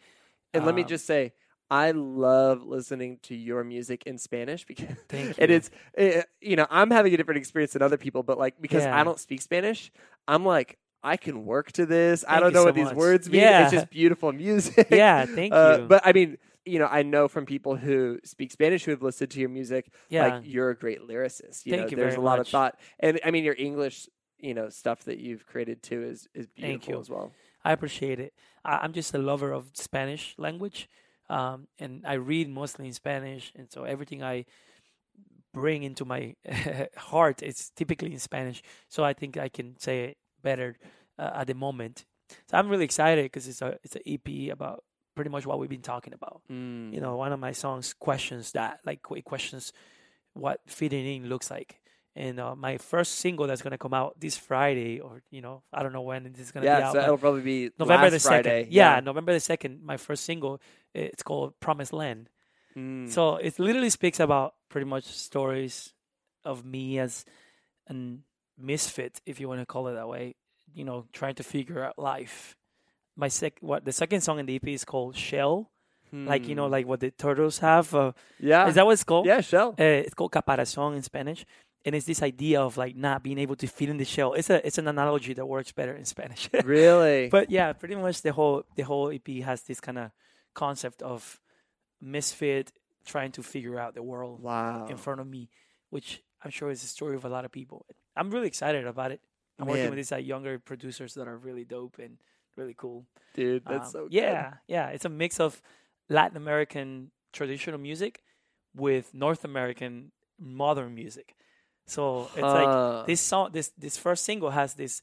and let me Um, just say, I love listening to your music in Spanish because Thank you. it's eh, you know I'm having a different experience than other people, but like because Yeah. I don't speak Spanish, I'm like I can work to this. I don't know so what these much. words mean. Yeah. It's just beautiful music. Yeah, thank Uh, you. But I mean, you know, I know from people who speak Spanish who have listened to your music, yeah, like you're a great lyricist. You Thank know, you there's a lot of thought, and I mean, your English, you know, stuff that you've created too is is Thank beautiful as well. I appreciate it. I, I'm just a lover of Spanish language, um, and I read mostly in Spanish, and so everything I bring into my heart is typically in Spanish. So I think I can say it better uh, at the moment. So I'm really excited because it's a it's an EP about pretty much what we've been talking about. Mm. You know, one of my songs questions that, like it questions what fitting in looks like. And uh, my first single that's gonna come out this Friday, or you know, I don't know when this is gonna be yeah, out. so it'll probably be November the Friday. second. Yeah, November the second. My first single. It's called Promised Land. Mm. So it literally speaks about pretty much stories of me as a misfit, if you want to call it that way. You know, trying to figure out life. My sec, what the second song in the EP is called Shell, like you know, Hmm. like what the turtles have. Uh, yeah, is that what it's called? yeah, shell. Uh, it's called caparazón in Spanish, and it's this idea of like not being able to fit in the shell. It's a it's an analogy that works better in Spanish. really? but yeah, pretty much the whole the whole EP has this kind of concept of misfit trying to figure out the world wow. in front of me, which I'm sure is the story of a lot of people. I'm really excited about it. I'm working with these uh, younger producers that are really dope and really cool. Dude, that's Um, so good. yeah, yeah. It's a mix of Latin American traditional music with North American modern music. So it's like this song this this first single has this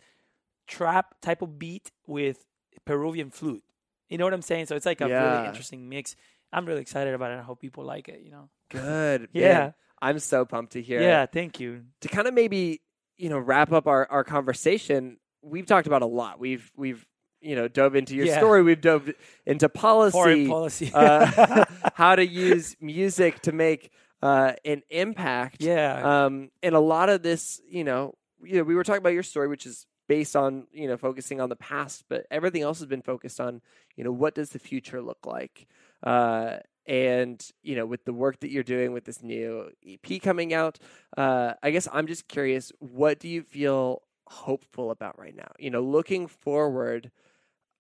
trap type of beat with Peruvian flute. You know what I'm saying? So it's like a Yeah. really interesting mix. I'm really excited about it. I hope people like it, you know. good. Yeah. Man, I'm so pumped to hear it. Yeah, thank you. to kind of maybe you know wrap up our, our conversation we've talked about a lot we've we've you know dove into your Yeah. story we've dove into policy, Foreign policy. uh, how to use music to make uh, an impact yeah. um, and a lot of this you know you know we were talking about your story which is based on you know focusing on the past but everything else has been focused on you know what does the future look like uh, and you know with the work that you're doing with this new ep coming out uh, i guess i'm just curious what do you feel hopeful about right now? You know looking forward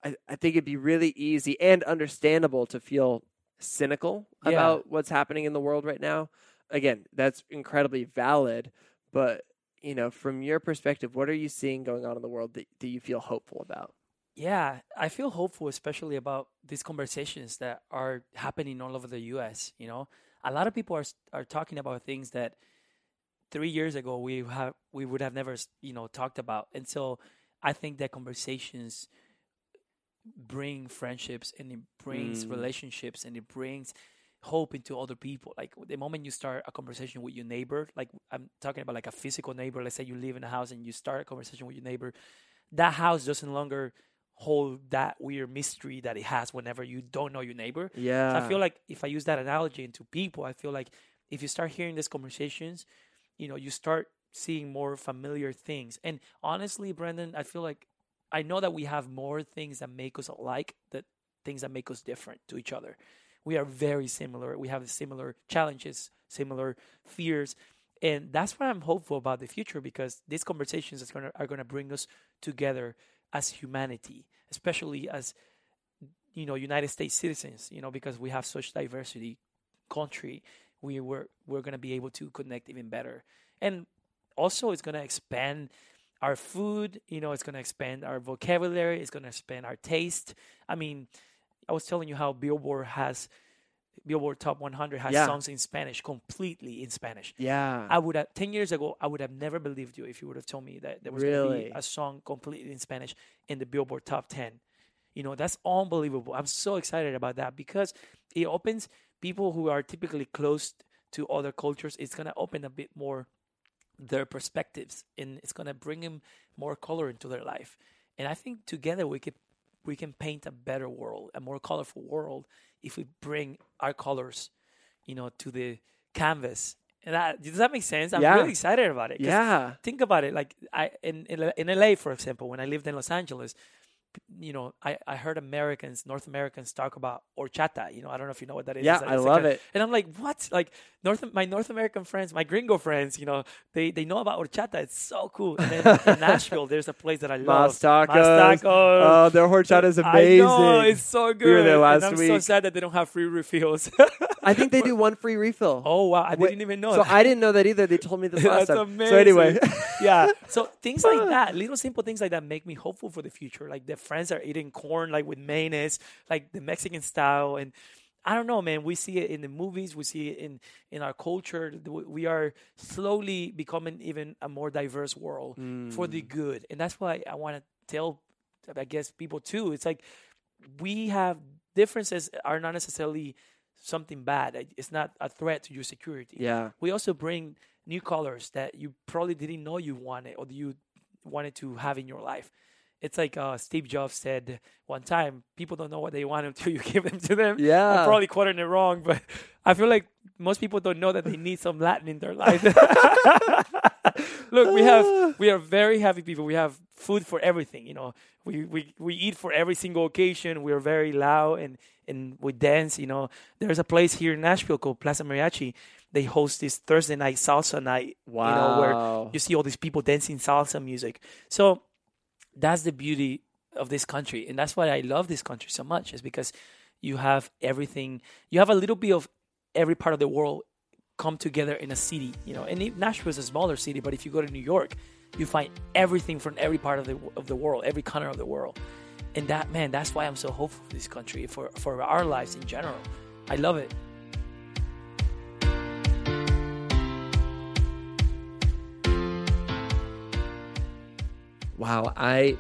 I, I think it'd be really easy and understandable to feel cynical Yeah. about what's happening in the world right now. Again that's incredibly valid but you know from your perspective what are you seeing going on in the world that, that you feel hopeful about Yeah, I feel hopeful, especially about these conversations that are happening all over the U.S. You know, a lot of people are are talking about things that three years ago we have we would have never you know talked about, and so I think that conversations bring friendships and it brings Mm. relationships and it brings hope into other people like the moment you start a conversation with your neighbor like i'm talking about like a physical neighbor let's say you live in a house and you start a conversation with your neighbor that house doesn't longer hold that weird mystery that it has whenever you don't know your neighbor. yeah So I feel like if I use that analogy into people, I feel like if you start hearing these conversations, you know, you start seeing more familiar things. And honestly, Brendan, I feel like I know that we have more things that make us alike, that things that make us different to each other. We are very similar. We have similar challenges, similar fears, and that's why I'm hopeful about the future because these conversations gonna, are going to bring us together as humanity, especially as you know United States citizens. You know because we have such diversity country, we were we're to be able to connect even better, and also it's to expand our food. You know, it's to expand our vocabulary. It's to expand our taste. I mean, I was telling you how Billboard has Billboard Top 100 has Yeah. songs in Spanish, completely in Spanish. yeah I would have ten years ago. I would have never believed you if you would have told me that there was going to Really? be a song completely in Spanish in the Billboard Top Ten. You know, that's unbelievable. I'm so excited about that because it opens people who are typically close to other cultures. It's going to open a bit more their perspectives, and it's going to bring them more color into their life. And I think together we could we can paint a better world, a more colorful world, if we bring our colors, you know, to the canvas. And that does that make sense? I'm Yeah. really excited about it. Yeah. think about it like i in, in in la for example when i lived in los angeles you know i i heard americans north americans talk about horchata you know i don't know if you know what that is Yeah, like- I it's like love a- it. and i'm like what like north my north american friends my gringo friends you know they they know about horchata it's so cool and then in nashville there's a place that i love Mas tacos. Mas Tacos. Oh, their horchata is amazing. I know it's so good. We were there and last I'm so sad that they don't have free refills. I think they do one free refill. oh wow, I Wait, didn't even know. So that. I didn't know that either. They told me this last That's time. amazing. So anyway, yeah. So things like that, little simple things like that make me hopeful for the future. Like the friends are eating corn like with mayonnaise, like the Mexican style. And I don't know, man. We see it in the movies. We see it in in our culture. We are slowly becoming even a more diverse world for the mm. good. And that's why I want to tell, I guess, people too. It's like we have differences are not necessarily something bad. It's not a threat to your security yeah. we also bring new colors that you probably didn't know you wanted or you wanted to have in your life. It's like uh, Steve Jobs said one time: people don't know what they want until you give them to them. Yeah. I'm probably quoting it wrong, but I feel like most people don't know that they need some Latin in their life. Look, we have we are very happy people. We have food for everything. You know, we we we eat for every single occasion. We are very loud and and we dance. You know, there's a place here in Nashville called Plaza Mariachi. They host this Thursday night salsa night. You know, where you see all these people dancing salsa music. So that's the beauty of this country, and that's why I love this country so much. Is because you have everything. You have a little bit of every part of the world come together in a city. You know, and Nashville is a smaller city, but if you go to New York, you find everything from every part of the of the world, every corner of the world. And that man, that's why I'm so hopeful for this country, for for our lives in general. I love it. Wow, I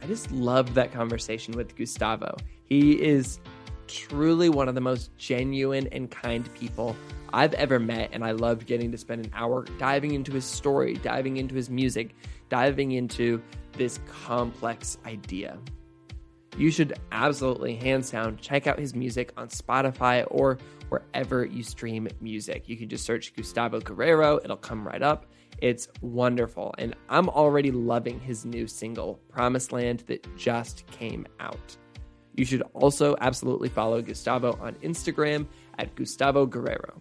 I just loved that conversation with Gustavo. He is truly one of the most genuine and kind people I've ever met, and I loved getting to spend an hour diving into his story, diving into his music, diving into this complex idea. You should absolutely, hands down, check out his music on Spotify or wherever you stream music. You can just search Gustavo Guerrero, it'll come right up. It's wonderful. And I'm already loving his new single, Promised Land, that just came out. You should also absolutely follow Gustavo on Instagram at Gustavo Guerrero.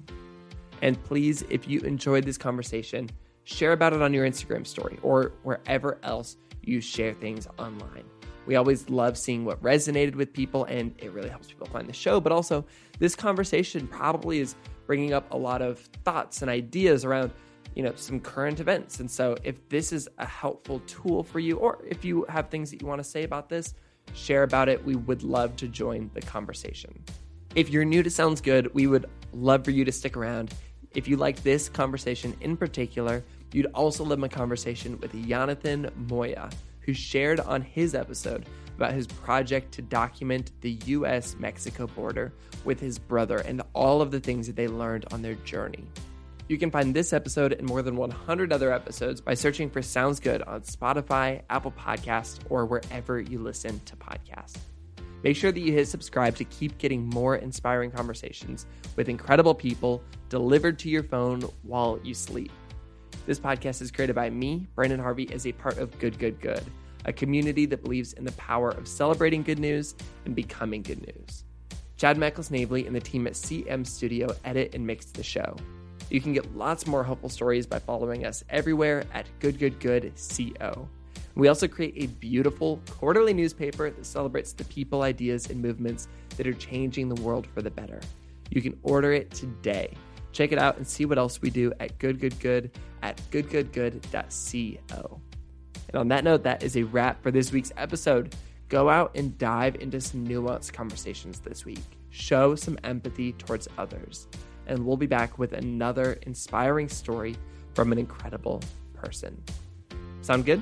And please, if you enjoyed this conversation, share about it on your Instagram story or wherever else you share things online. We always love seeing what resonated with people, and it really helps people find the show. But also, this conversation probably is bringing up a lot of thoughts and ideas around, you know, some current events. And so, if this is a helpful tool for you, or if you have things that you want to say about this, share about it. We would love to join the conversation. If you're new to Sounds Good, we would love for you to stick around. If you like this conversation in particular, you'd also love my conversation with Jonathan Moya, who shared on his episode about his project to document the US Mexico border with his brother and all of the things that they learned on their journey. You can find this episode and more than 100 other episodes by searching for Sounds Good on Spotify, Apple Podcasts, or wherever you listen to podcasts. Make sure that you hit subscribe to keep getting more inspiring conversations with incredible people delivered to your phone while you sleep. This podcast is created by me, Branden Harvey, as a part of Good Good Good, a community that believes in the power of celebrating good news and becoming good news. Chad Michael Snavely and the team at CM Studio edit and mix the show. You can get lots more helpful stories by following us everywhere at Good Good Good Co. We also create a beautiful quarterly newspaper that celebrates the people, ideas, and movements that are changing the world for the better. You can order it today. Check it out and see what else we do at Good Good Good at goodgoodgood.co. And on that note, that is a wrap for this week's episode. Go out and dive into some nuanced conversations this week. Show some empathy towards others. And we'll be back with another inspiring story from an incredible person. Sound good?